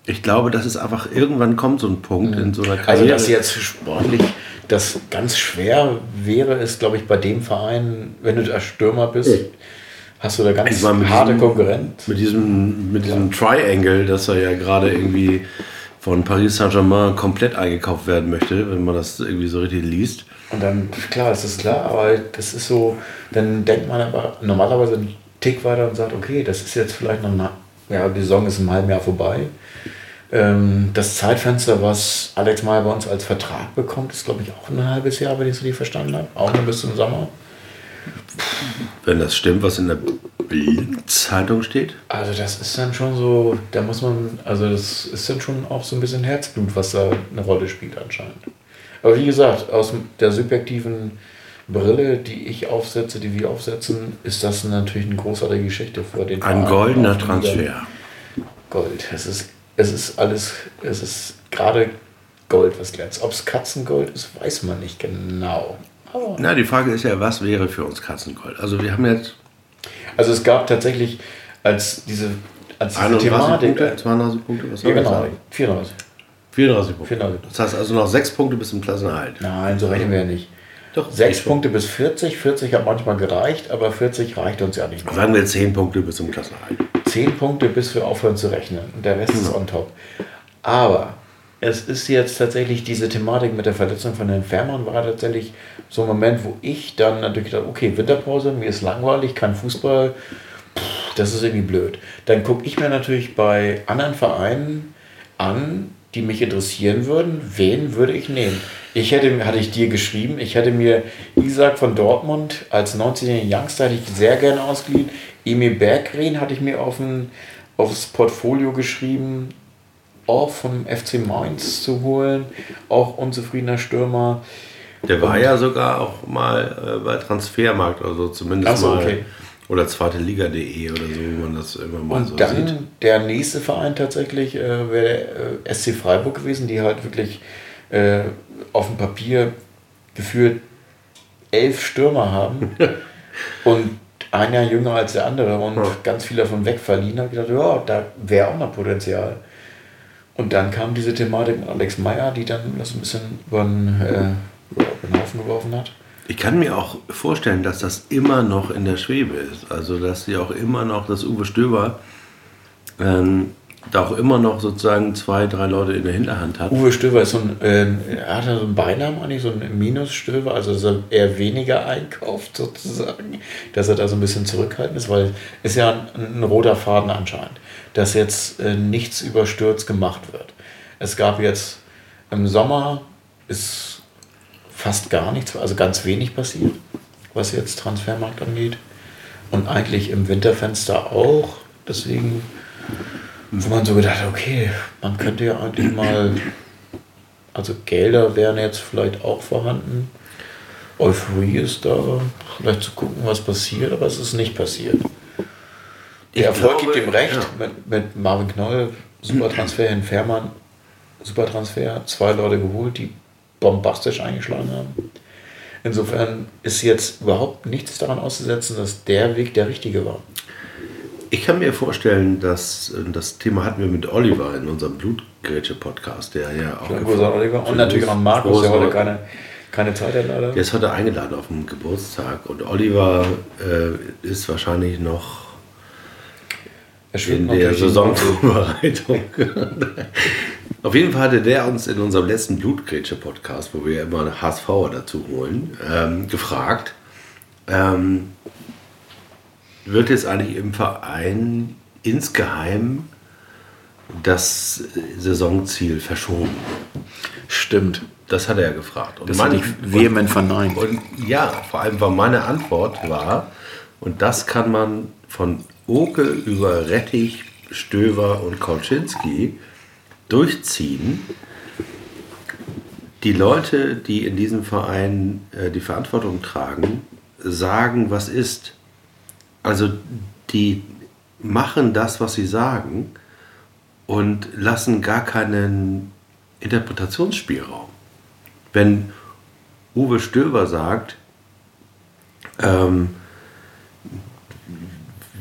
Ich glaube, dass es einfach irgendwann kommt so ein Punkt in so einer Karriere. Also dass jetzt sportlich das ganz schwer wäre, ist glaube ich bei dem Verein, wenn du da Stürmer bist, hast du da ganz harte diesem- Konkurrenz. Mit diesem, mit diesem Triangle, dass er ja gerade irgendwie von Paris Saint-Germain komplett eingekauft werden möchte, wenn man das irgendwie so richtig liest. Und dann, klar, das ist klar, aber das ist so, dann denkt man aber normalerweise einen Tick weiter und sagt, okay, das ist jetzt vielleicht noch eine, ja, die Saison ist im halben Jahr vorbei. Ähm, das Zeitfenster, was Alex Meyer bei uns als Vertrag bekommt, ist, glaube ich, auch ein halbes Jahr, wenn ich es richtig verstanden habe. Auch nur bis zum Sommer. Wenn das stimmt, was in der Bild-Zeitung steht. Also das ist dann schon so, da muss man, also das ist dann schon auch so ein bisschen Herzblut, was da eine Rolle spielt anscheinend. Aber wie gesagt, aus der subjektiven Brille, die ich aufsetze, die wir aufsetzen, ist das natürlich eine großartige Geschichte für den Ein Verein. goldener Transfer. Gold. Es ist, es ist alles, es ist gerade Gold, was glänzt. Ob es Katzengold ist, weiß man nicht genau. Aber Na, die Frage ist ja, was wäre für uns Katzengold? Also wir haben jetzt also es gab tatsächlich, als diese, als diese 31 Thematik, Punkte, 32 Punkte, was ja, soll genau, sagen? 94. 34 Punkte. 34. Das heißt also noch 6 Punkte bis zum Klassenerhalt. Nein, so rechnen wir ja nicht. Doch, Sechs schon. Punkte bis 40. 40 hat manchmal gereicht, aber 40 reicht uns ja nicht mehr. Sagen wir 10 Punkte bis zum Klassenerhalt. 10 Punkte, bis wir aufhören zu rechnen. Und der Rest ist on top. Aber es ist jetzt tatsächlich diese Thematik mit der Verletzung von Herrn Fährmann war tatsächlich so ein Moment, wo ich dann natürlich gedacht okay, Winterpause, mir ist langweilig, kein Fußball, pff, das ist irgendwie blöd. Dann gucke ich mir natürlich bei anderen Vereinen an, die mich interessieren würden, wen würde ich nehmen? Ich hätte, hatte ich dir geschrieben, ich hätte mir Isaac von Dortmund als 19-jährigen Youngster hätte ich sehr gerne ausgeliehen. Emil Berggren hatte ich mir auf ein, aufs Portfolio geschrieben, auch vom FC Mainz zu holen, auch unzufriedener Stürmer. Der war ja sogar auch mal äh, bei Transfermarkt, also zumindest Ach so, mal. okay. Oder zweite Liga.de oder so, wie man das immer mal Und so dann sieht. der nächste Verein tatsächlich äh, wäre der äh, SC Freiburg gewesen, die halt wirklich äh, auf dem Papier geführt elf Stürmer haben [laughs] und einer jünger als der andere und ganz viele davon wegverliehen. Habe ich gedacht, ja, da wäre auch noch Potenzial. Und dann kam diese Thematik mit Alex Meyer, die dann das ein bisschen über den, äh, über den Haufen geworfen hat. Ich kann mir auch vorstellen, dass das immer noch in der Schwebe ist. Also, dass sie auch immer noch, dass Uwe Stöber ähm, da auch immer noch sozusagen zwei, drei Leute in der Hinterhand hat. Uwe Stöber ist so ein, äh, er hat ja so einen Beinamen eigentlich, so ein Minusstöber, also dass er eher weniger einkauft sozusagen, dass er da so ein bisschen zurückhaltend ist, weil ist ja ein, ein roter Faden anscheinend, dass jetzt äh, nichts überstürzt gemacht wird. Es gab jetzt im Sommer ist fast gar nichts, also ganz wenig passiert, was jetzt Transfermarkt angeht. Und eigentlich im Winterfenster auch. Deswegen, wo man so gedacht okay, man könnte ja eigentlich mal, also Gelder wären jetzt vielleicht auch vorhanden. Euphorie ist da, vielleicht zu gucken, was passiert, aber es ist nicht passiert. Der Erfolg glaube, gibt ihm recht ja. mit, mit Marvin Knoll, super Transfer in Fährmann, super Transfer, zwei Leute geholt, die bombastisch eingeschlagen haben. Insofern ist jetzt überhaupt nichts daran auszusetzen, dass der Weg der richtige war. Ich kann mir vorstellen, dass äh, das Thema hatten wir mit Oliver in unserem Blutgrätsche-Podcast, der ja auch. Oliver. Und natürlich auch Markus, der heute keine, keine Zeit hat leider. Der ist heute eingeladen auf dem Geburtstag und Oliver äh, ist wahrscheinlich noch in der Saisonvorbereitung. [laughs] auf jeden Fall hatte der uns in unserem letzten Blutgrätsche-Podcast, wo wir immer einen HSVer dazu holen, ähm, gefragt, ähm, wird jetzt eigentlich im Verein insgeheim das Saisonziel verschoben? Stimmt. Das hat er gefragt. Und Das meine- ich vehement verneint. und ja, vor allem war meine Antwort war, und das kann man von Oke über Rettich, Stöver und Kolczynski durchziehen. Die Leute, die in diesem Verein äh, die Verantwortung tragen, sagen, was ist. Also die machen das, was sie sagen und lassen gar keinen Interpretationsspielraum. Wenn Uwe Stöber sagt, ähm,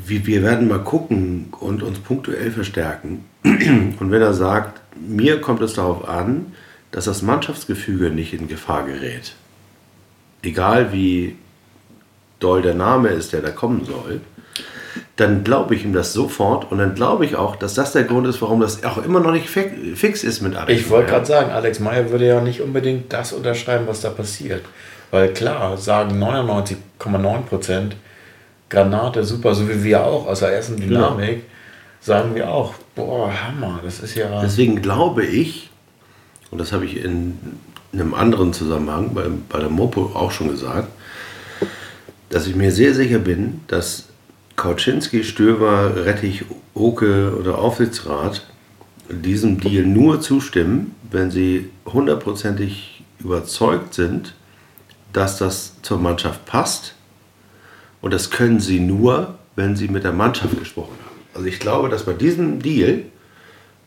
wir, wir werden mal gucken und uns punktuell verstärken. [clears throat] Und wenn er sagt, mir kommt es darauf an, dass das Mannschaftsgefüge nicht in Gefahr gerät. Egal wie doll der Name ist, der da kommen soll, dann glaube ich ihm das sofort und dann glaube ich auch, dass das der Grund ist, warum das auch immer noch nicht fi- fix ist mit Alex. Ich wollte gerade sagen, Alex Meyer würde ja nicht unbedingt das unterschreiben, was da passiert. Weil klar, sagen 99,9 Prozent, Granate super, so wie wir auch aus der ersten Dynamik, sagen wir auch, boah, Hammer, das ist ja. Deswegen glaube ich, und das habe ich in einem anderen Zusammenhang bei, bei der Mopo auch schon gesagt, dass ich mir sehr sicher bin, dass Kauczynski, Stöber, Rettich, Oke oder Aufsichtsrat diesem Deal nur zustimmen, wenn sie hundertprozentig überzeugt sind, dass das zur Mannschaft passt. Und das können sie nur, wenn sie mit der Mannschaft gesprochen haben. Also ich glaube, dass bei diesem Deal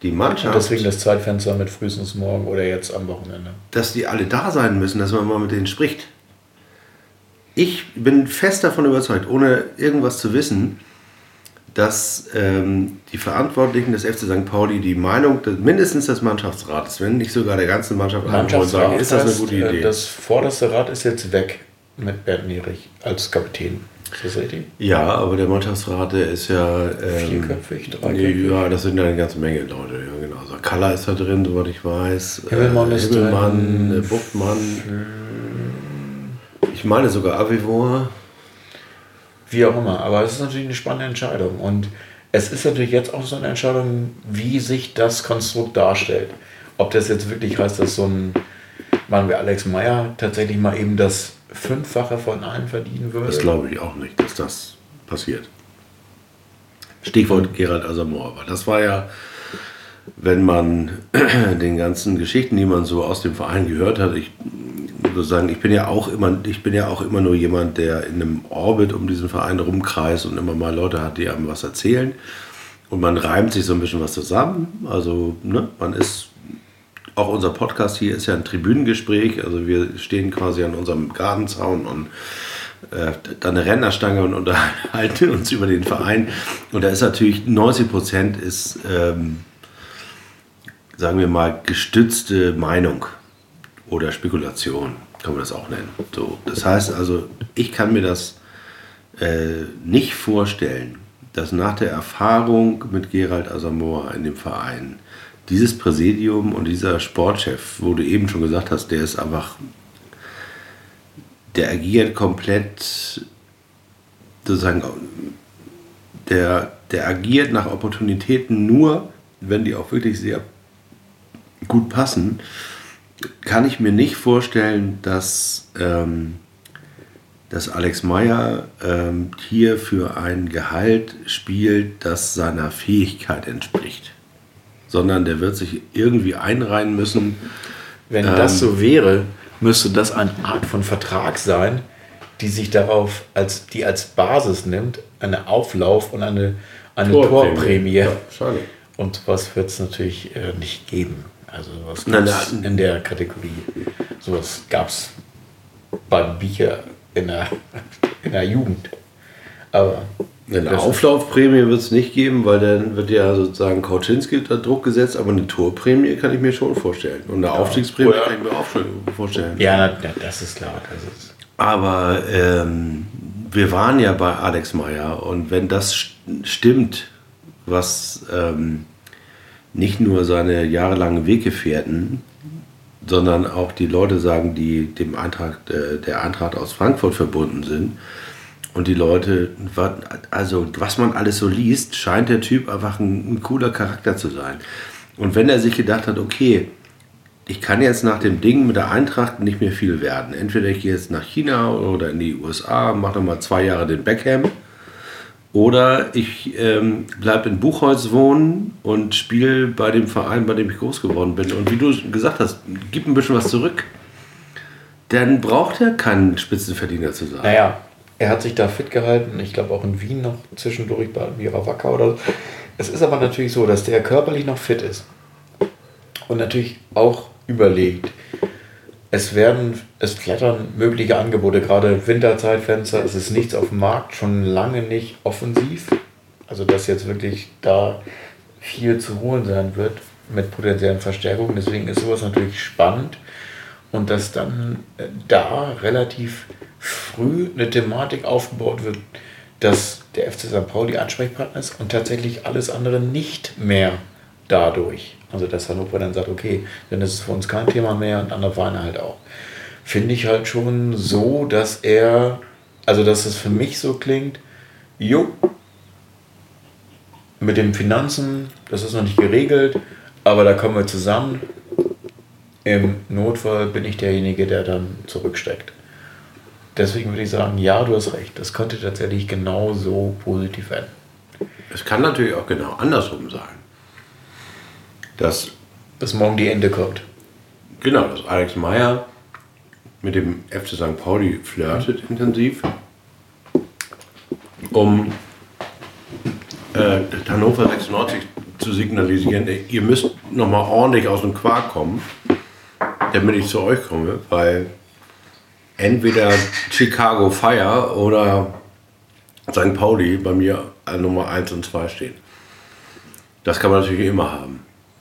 die Mannschaft Und deswegen das Zeitfenster mit frühestens morgen oder jetzt am Wochenende. dass die alle da sein müssen, dass man mal mit denen spricht. Ich bin fest davon überzeugt, ohne irgendwas zu wissen, dass ähm, die Verantwortlichen des FC St. Pauli die Meinung des, mindestens des Mannschaftsrates, wenn nicht sogar der ganzen Mannschaft einholen, sagen, ist das eine gute äh, Idee. Das vorderste Rad ist jetzt weg mit Bernd Nierich als Kapitän. Ist das richtig? ja, aber der Mannschaftsrat, der ist ja... Ähm, Vierköpfig, dreiköpfig? Ja, das sind ja eine ganze Menge Leute. Ja, genau. Also Kalla ist da drin, soweit ich weiß. Himmelmann äh, ist Himmelmann, drin. äh, Buchtmann. Ich meine sogar Avivor. Wie auch immer. Aber es ist natürlich eine spannende Entscheidung. Und es ist natürlich jetzt auch so eine Entscheidung, wie sich das Konstrukt darstellt. Ob das jetzt wirklich heißt, dass so ein Mann wie Alex Meyer tatsächlich mal eben das Fünffache von allen verdienen würde. Das glaube ich auch nicht, dass das passiert. Stichwort Gerald Asamoah. Aber das war ja, wenn man [clears throat] den ganzen Geschichten, die man so aus dem Verein gehört hat, ich muss sagen, ich bin ja auch immer, ich bin ja auch immer nur jemand, der in einem Orbit um diesen Verein rumkreist und immer mal Leute hat, die einem was erzählen. Und man reimt sich so ein bisschen was zusammen. Also, ne, man ist auch unser Podcast hier ist ja ein Tribünengespräch. Also wir stehen quasi an unserem Gartenzaun und äh, dann eine Rennerstange und unterhalten [laughs] uns über den Verein. Und da ist natürlich 90 Prozent ist, ähm, sagen wir mal, gestützte Meinung oder Spekulation, kann man das auch nennen. So, das heißt also, ich kann mir das äh, nicht vorstellen, dass nach der Erfahrung mit Gerald Asamoah in dem Verein dieses Präsidium und dieser Sportchef, wo du eben schon gesagt hast, der ist einfach, der agiert komplett, sozusagen, der, der agiert nach Opportunitäten nur, wenn die auch wirklich sehr gut passen. kann ich mir nicht vorstellen, dass, ähm, dass Alex Meyer ähm, hier für ein Gehalt spielt, das seiner Fähigkeit entspricht. Sondern der wird sich irgendwie einreihen müssen. Wenn Ähm. das so wäre, müsste das eine Art von Vertrag sein, die sich darauf als die als Basis nimmt, eine Auflauf und eine, eine Torprämie. Ja, wahrscheinlich. Und was wird es natürlich äh, nicht geben. Also was nein. in der Kategorie. Sowas gab es beim Bier in der, [laughs] in der Jugend. Aber Eine Auflaufprämie wird es nicht geben, weil dann wird ja sozusagen Kautschinski unter Druck gesetzt, aber eine Torprämie kann ich mir schon vorstellen. Und eine Aufstiegsprämie Oder- kann ich mir auch schon vorstellen. ja, das ist klar. Das ist, Aber ähm, wir waren ja bei Alex Meyer und wenn das st- stimmt, was ähm, nicht nur seine jahrelangen Weggefährten, sondern auch die Leute sagen, die dem Eintrag, äh, der Eintracht aus Frankfurt verbunden sind, und die Leute, also was man alles so liest, scheint der Typ einfach ein, ein cooler Charakter zu sein. Und wenn er sich gedacht hat, okay, ich kann jetzt nach dem Ding mit der Eintracht nicht mehr viel werden. Entweder ich gehe jetzt nach China oder in die USA, mache nochmal zwei Jahre den Beckham. Oder ich ähm, bleibe in Buchholz wohnen und spiele bei dem Verein, bei dem ich groß geworden bin. Und wie du gesagt hast, gib ein bisschen was zurück. Dann braucht er kein Spitzenverdiener zu sein. naja, er hat sich da fit gehalten. Ich glaube auch in Wien noch zwischendurch bei Mira Wacker oder so. Es ist aber natürlich so, dass der körperlich noch fit ist. Und natürlich auch überlegt. Es werden, es flattern mögliche Angebote, gerade Winterzeitfenster, es ist nichts auf dem Markt, schon lange nicht offensiv. Also dass jetzt wirklich da viel zu holen sein wird mit potenziellen Verstärkungen. Deswegen ist sowas natürlich spannend. Und dass dann äh, da relativ früh eine Thematik aufgebaut wird, dass der FC St. Pauli Ansprechpartner ist und tatsächlich alles andere nicht mehr dadurch. Also dass Hannover dann sagt, okay, dann ist es für uns kein Thema mehr und andere Vereine halt auch. Finde ich halt schon so, dass er, also dass es für mich so klingt, jo, mit den Finanzen, das ist noch nicht geregelt, aber da kommen wir zusammen. Im Notfall bin ich derjenige, der dann zurücksteckt. Deswegen würde ich sagen, ja, du hast recht. Das könnte tatsächlich genau so positiv enden. Es kann natürlich auch genau andersrum sein. Dass, Bis morgen die Ende kommt. genau, dass Alex Meyer mit dem FC St. Pauli flirtet intensiv, um äh, Hannover 96 zu signalisieren, ihr müsst nochmal ordentlich aus dem Quark kommen, damit ich zu euch komme, weil entweder Chicago Fire oder St. Pauli bei mir an Nummer 1 und 2 stehen. Das kann man natürlich immer haben.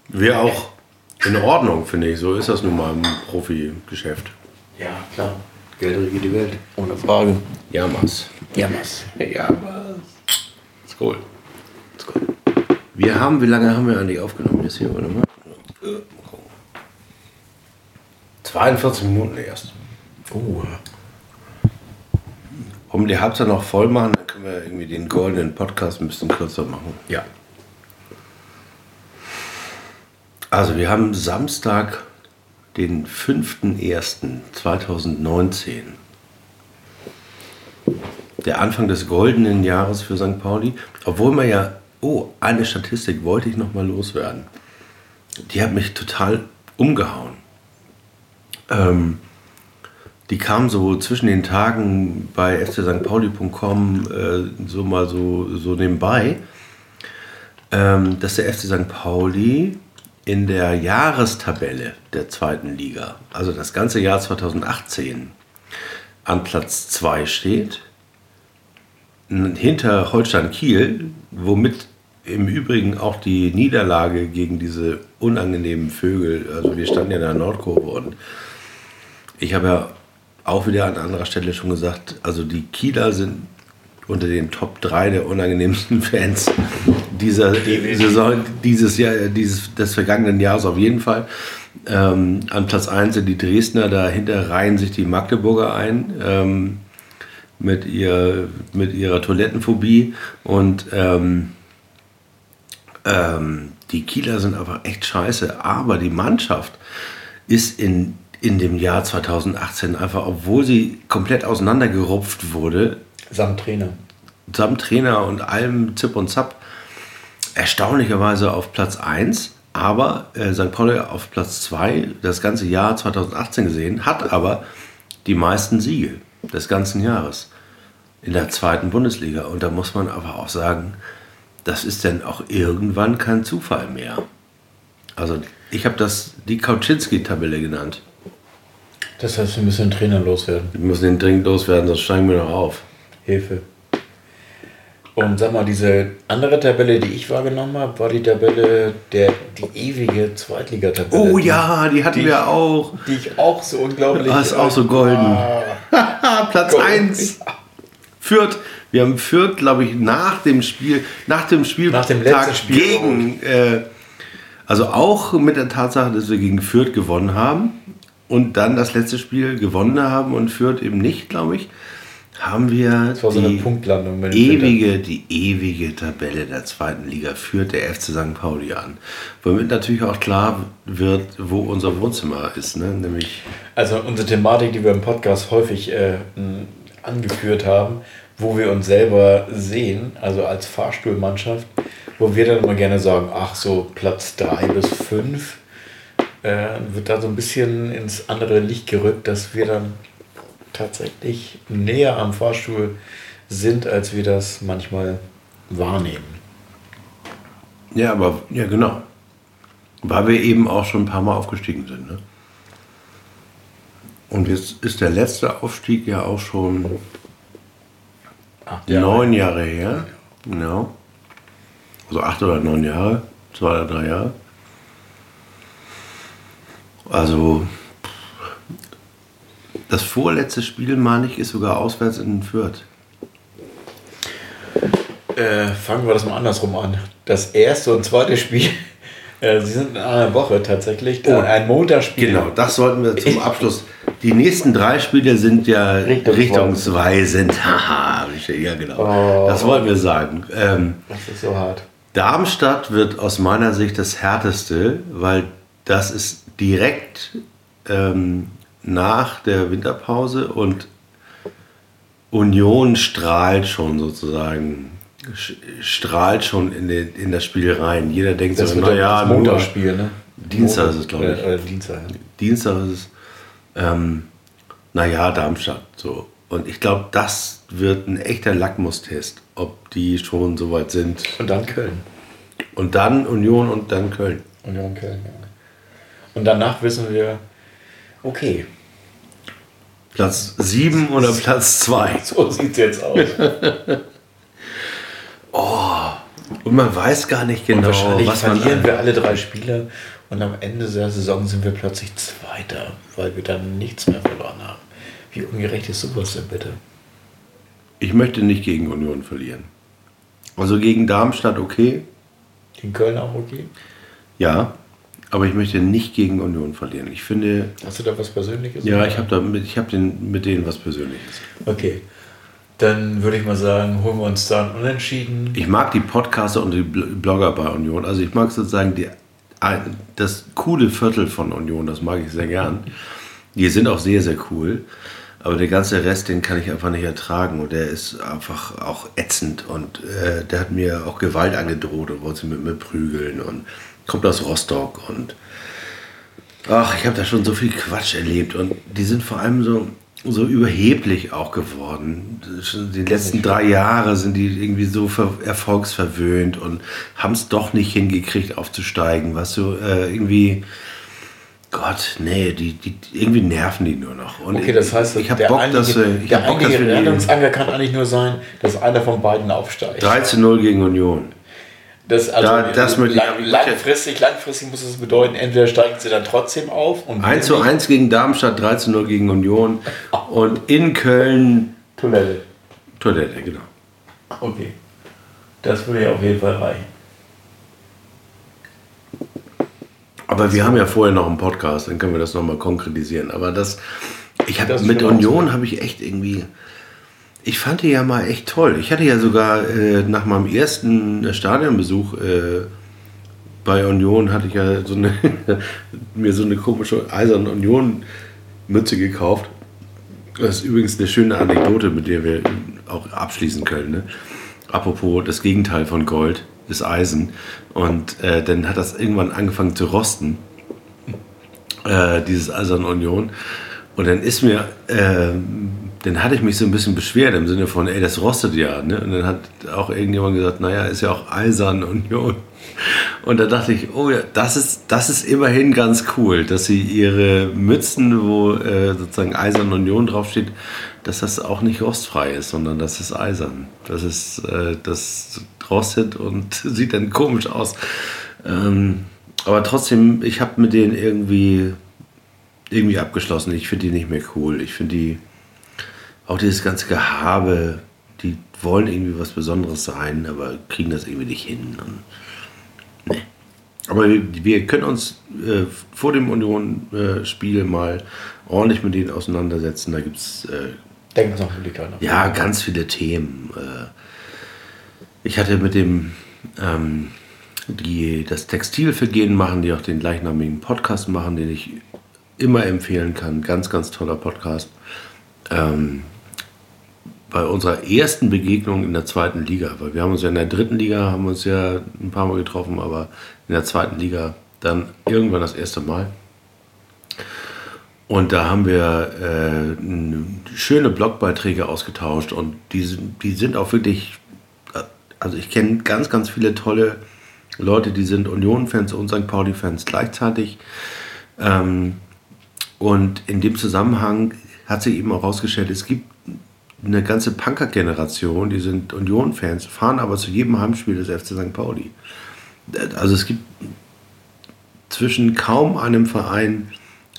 Wäre auch in Ordnung, finde ich. So ist das nun mal im Profigeschäft. Ja, klar. Geld regiert die Welt. Ohne Frage. Ja, Mass. Ja, was? Ja, Mass. Ist cool. Ist cool. Wir haben, wie lange haben wir eigentlich aufgenommen jetzt hier? Mal. 42 Minuten erst. Oh, wir die Halbzeit noch voll machen? Dann können wir irgendwie den goldenen Podcast ein bisschen kürzer machen. ja. Also wir haben Samstag, den 5.1.2019. Der Anfang des goldenen Jahres für St. Pauli. Obwohl man ja, oh, eine Statistik wollte ich noch mal loswerden. Die hat mich total umgehauen. Ähm, die kam so zwischen den Tagen bei fcstpauli.com äh, so mal so, so nebenbei, ähm, dass der FC St. Pauli in der Jahrestabelle der zweiten Liga, also das ganze Jahr 2018, an Platz 2 steht, hinter Holstein Kiel, womit im Übrigen auch die Niederlage gegen diese unangenehmen Vögel, also wir standen ja in der Nordkurve und ich habe ja auch wieder an anderer Stelle schon gesagt, also die Kieler sind unter den Top 3 der unangenehmsten [laughs] Fans dieser Saison, dieses Jahr, dieses, des vergangenen Jahres auf jeden Fall. Ähm, an Platz 1 sind die Dresdner, dahinter reihen sich die Magdeburger ein ähm, mit, ihr, mit ihrer Toilettenphobie. Und ähm, ähm, die Kieler sind einfach echt scheiße, aber die Mannschaft ist in, in dem Jahr 2018 einfach, obwohl sie komplett auseinandergerupft wurde, Samt Trainer. samt Trainer und allem Zip und Zap, erstaunlicherweise auf Platz 1, aber äh, St. Pauli auf Platz 2 das ganze Jahr 2018 gesehen, hat aber die meisten Siege des ganzen Jahres in der zweiten Bundesliga. Und da muss man aber auch sagen, das ist dann auch irgendwann kein Zufall mehr. Also ich habe das die Kauczynski-Tabelle genannt. Das heißt, wir müssen den Trainer loswerden. Wir müssen den dringend loswerden, sonst steigen wir noch auf. Hilfe. Und sag mal, diese andere Tabelle, die ich wahrgenommen habe, war die Tabelle, der, die ewige Zweitligatabelle. Oh die, ja, die hatten die- wir auch. Die ich auch so unglaublich. Ah, ist auch so golden. Ah, [laughs] Platz golden. 1. Fürth. Wir haben Fürth, glaube ich, nach dem Spiel, nach dem Spiel, Nach dem letzten Spiel gegen, äh, also auch mit der Tatsache, dass wir gegen Fürth gewonnen haben und dann das letzte Spiel gewonnen haben und Fürth eben nicht, glaube ich, haben wir Das war so eine die Winter. ewige, die ewige Tabelle der zweiten Liga führt der FC St. Pauli an. Womit natürlich auch klar wird, wo unser Wohnzimmer ist, ne? nämlich Also unsere Thematik, die wir im Podcast häufig äh, angeführt haben, wo wir uns selber sehen, also als Fahrstuhlmannschaft, wo wir dann immer gerne sagen, ach so Platz 3 bis 5, äh, wird da so ein bisschen ins andere Licht gerückt, dass wir dann tatsächlich näher am Fahrstuhl sind, als wir das manchmal wahrnehmen. Ja, aber ja, genau. Weil wir eben auch schon ein paar Mal aufgestiegen sind. Ne? Und jetzt ist der letzte Aufstieg ja auch schon Acht neun Jahre her. Genau. Also acht oder neun Jahre. Zwei oder drei Jahre. Also das vorletzte Spiel, meine ich, ist sogar auswärts in Fürth. Äh, fangen wir das mal andersrum an. Das erste und zweite Spiel, [laughs] äh, sie sind in einer Woche tatsächlich. Oh. ein Montagsspiel. Genau, das sollten wir zum Abschluss. Die nächsten drei Spiele sind ja Richtungsweisend. richtungsweisend. [laughs] Haha, ja genau. Oh. Das wollten wir sagen. Ähm, Das ist so hart. Darmstadt wird aus meiner Sicht das härteste, weil das ist direkt ähm, nach der Winterpause und Union strahlt schon sozusagen, strahlt schon in, den, in das Spiel rein. Jeder denkt Das so, naja, Montagsspiel, ne? Dienstag ist es, glaube ich. Äh, äh, Dienstag. ja. Dienstag ist es, ähm, naja, Darmstadt. So. Und ich glaube, das wird ein echter Lackmustest, ob die schon so weit sind. Und dann Köln. Und dann Union und dann Köln. Union Köln, ja. Und danach wissen wir, okay, Platz 7 oder Platz 2. [laughs] so sieht es jetzt aus. [laughs] Und man weiß gar nicht genau, Wahrscheinlich was man. verlieren wir alle drei Spiele und am Ende der Saison sind wir plötzlich Zweiter, weil wir dann nichts mehr verloren haben. Wie ungerecht ist sowas denn bitte? Ich möchte nicht gegen Union verlieren. Also gegen Darmstadt okay, In Köln auch okay? ja. Aber ich möchte nicht gegen Union verlieren. Ich finde, Hast du da was Persönliches? ja, ich habe hab den, mit denen was Persönliches. Okay. Dann würde ich mal sagen, holen wir uns da ein Unentschieden. Ich mag die Podcaster und die Bl- Blogger bei Union. Also ich mag sozusagen die, das coole Viertel von Union, das mag ich sehr gern. Die sind auch sehr, sehr cool. Aber der ganze Rest, den kann ich einfach nicht ertragen. Und der ist einfach auch ätzend. Und äh, der hat mir auch Gewalt angedroht und wollte mit mir prügeln. Und kommt aus Rostock. Und ach, ich habe da schon so viel Quatsch erlebt. Und die sind vor allem so, so überheblich auch geworden. Schon Die letzten drei Jahre sind die irgendwie so ver erfolgsverwöhnt und haben es doch nicht hingekriegt aufzusteigen. Was so äh, irgendwie. Gott, nee, die, die, irgendwie nerven die nur noch. Und Okay, das heißt, ich habe Bock, einzige, dass, ich der Bock, einzige Rettungsanker kann eigentlich nur sein, dass einer von beiden aufsteigt. 13 0 gegen Union. Das, also Da- das lang, langfristig, langfristig muss es bedeuten, entweder steigen sie dann trotzdem auf und 1 zu wenn nicht, 1 gegen Darmstadt, 13 0 gegen Union. Und in Köln Toilette. Toilette, genau. Okay. Das würde ja auf jeden Fall reichen. Aber wir haben ja vorher noch einen Podcast, dann können wir das nochmal konkretisieren. Aber das, ich habe mit Union habe ich echt irgendwie, ich fand die ja mal echt toll. Ich hatte ja sogar äh, nach meinem ersten Stadionbesuch äh, bei Union hatte ich ja so eine, [laughs] mir so eine komische Eiserne Union Mütze gekauft. Das ist übrigens eine schöne Anekdote, mit der wir auch abschließen können. Ne? Apropos das Gegenteil von Gold ist Eisen. Und äh, dann hat das irgendwann angefangen zu rosten, äh, dieses Eiserne Union. Und dann ist mir, äh, dann hatte ich mich so ein bisschen beschwert im Sinne von, ey, das rostet ja. Ne? Und dann hat auch irgendjemand gesagt, naja, ist ja auch Eisern Union. [laughs] Und da dachte ich, oh ja, das ist, das ist immerhin ganz cool, dass sie ihre Mützen, wo äh, sozusagen Eisern Union draufsteht, dass das auch nicht rostfrei ist, sondern das ist eisern. Das ist, äh, das rostet und [laughs] sieht dann komisch aus. Ähm, aber trotzdem, ich habe mit denen irgendwie, irgendwie abgeschlossen. Ich finde die nicht mehr cool. Ich finde die, auch dieses ganze Gehabe, die wollen irgendwie was Besonderes sein, aber kriegen das irgendwie nicht hin. Und, nee. Aber wir, wir können uns äh, vor dem Union-Spiel mal ordentlich mit denen auseinandersetzen. Da gibt es äh, Denken wir noch ja ganz viele Themen. Äh, ich hatte mit dem, ähm, die das Textilvergehen machen, die auch den gleichnamigen Podcast machen, den ich immer empfehlen kann. Ganz, ganz toller Podcast. Ähm, bei unserer ersten Begegnung in der zweiten Liga, weil wir haben uns ja in der dritten Liga, haben uns ja ein paar Mal getroffen, aber in der zweiten Liga dann irgendwann das erste Mal. Und da haben wir äh, schöne Blogbeiträge ausgetauscht und die, sind- die sind auch wirklich, also ich kenne ganz, ganz viele tolle Leute, die sind Union-Fans und St. Pauli-Fans gleichzeitig. Ähm, und in dem Zusammenhang hat sich eben auch herausgestellt, es gibt eine ganze Punker-Generation, die sind Union-Fans, fahren aber zu jedem Heimspiel des FC St. Pauli. Also es gibt zwischen kaum einem Verein,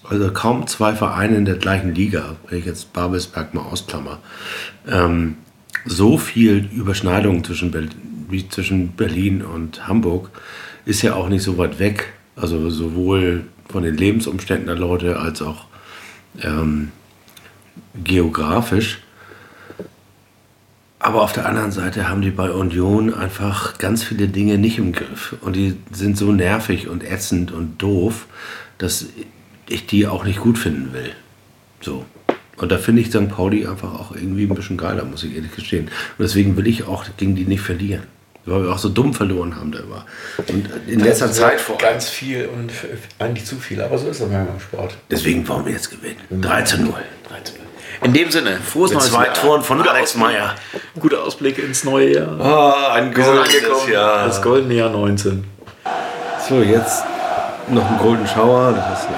also kaum zwei Vereine in der gleichen Liga, wenn ich jetzt Babelsberg mal ausklammer, ähm, so viel Überschneidung zwischen, Ber wie zwischen Berlin und Hamburg ist ja auch nicht so weit weg. Also sowohl von den Lebensumständen der Leute als auch ähm, geografisch. Aber auf der anderen Seite haben die bei Union einfach ganz viele Dinge nicht im Griff. Und die sind so nervig und ätzend und doof, dass ich die auch nicht gut finden will. So. Und da finde ich St. Pauli einfach auch irgendwie ein bisschen geiler, muss ich ehrlich gestehen. Und deswegen will ich auch gegen die nicht verlieren. Weil wir auch so dumm verloren haben da immer. Und in letzter Zeit vor allem. Ganz viel und eigentlich zu viel, aber so ist das manchmal im Sport. Deswegen wollen wir jetzt gewinnen. 3 zu 0. In dem Sinne, frohes neues zwei. Toren von Guter Alex. Meyer. Guter Ausblick ins neue Jahr. Oh, ein goldenes. Jahr. Das goldene Jahr 19. So, jetzt noch ein Golden Shower. Das ist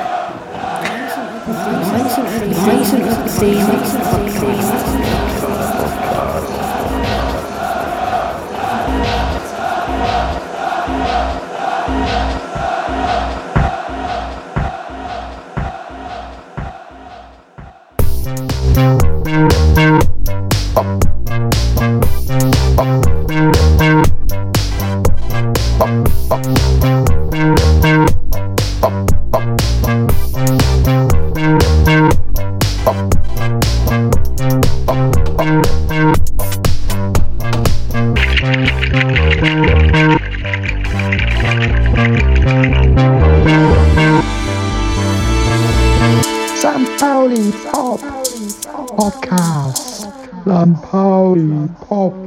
St. Pauli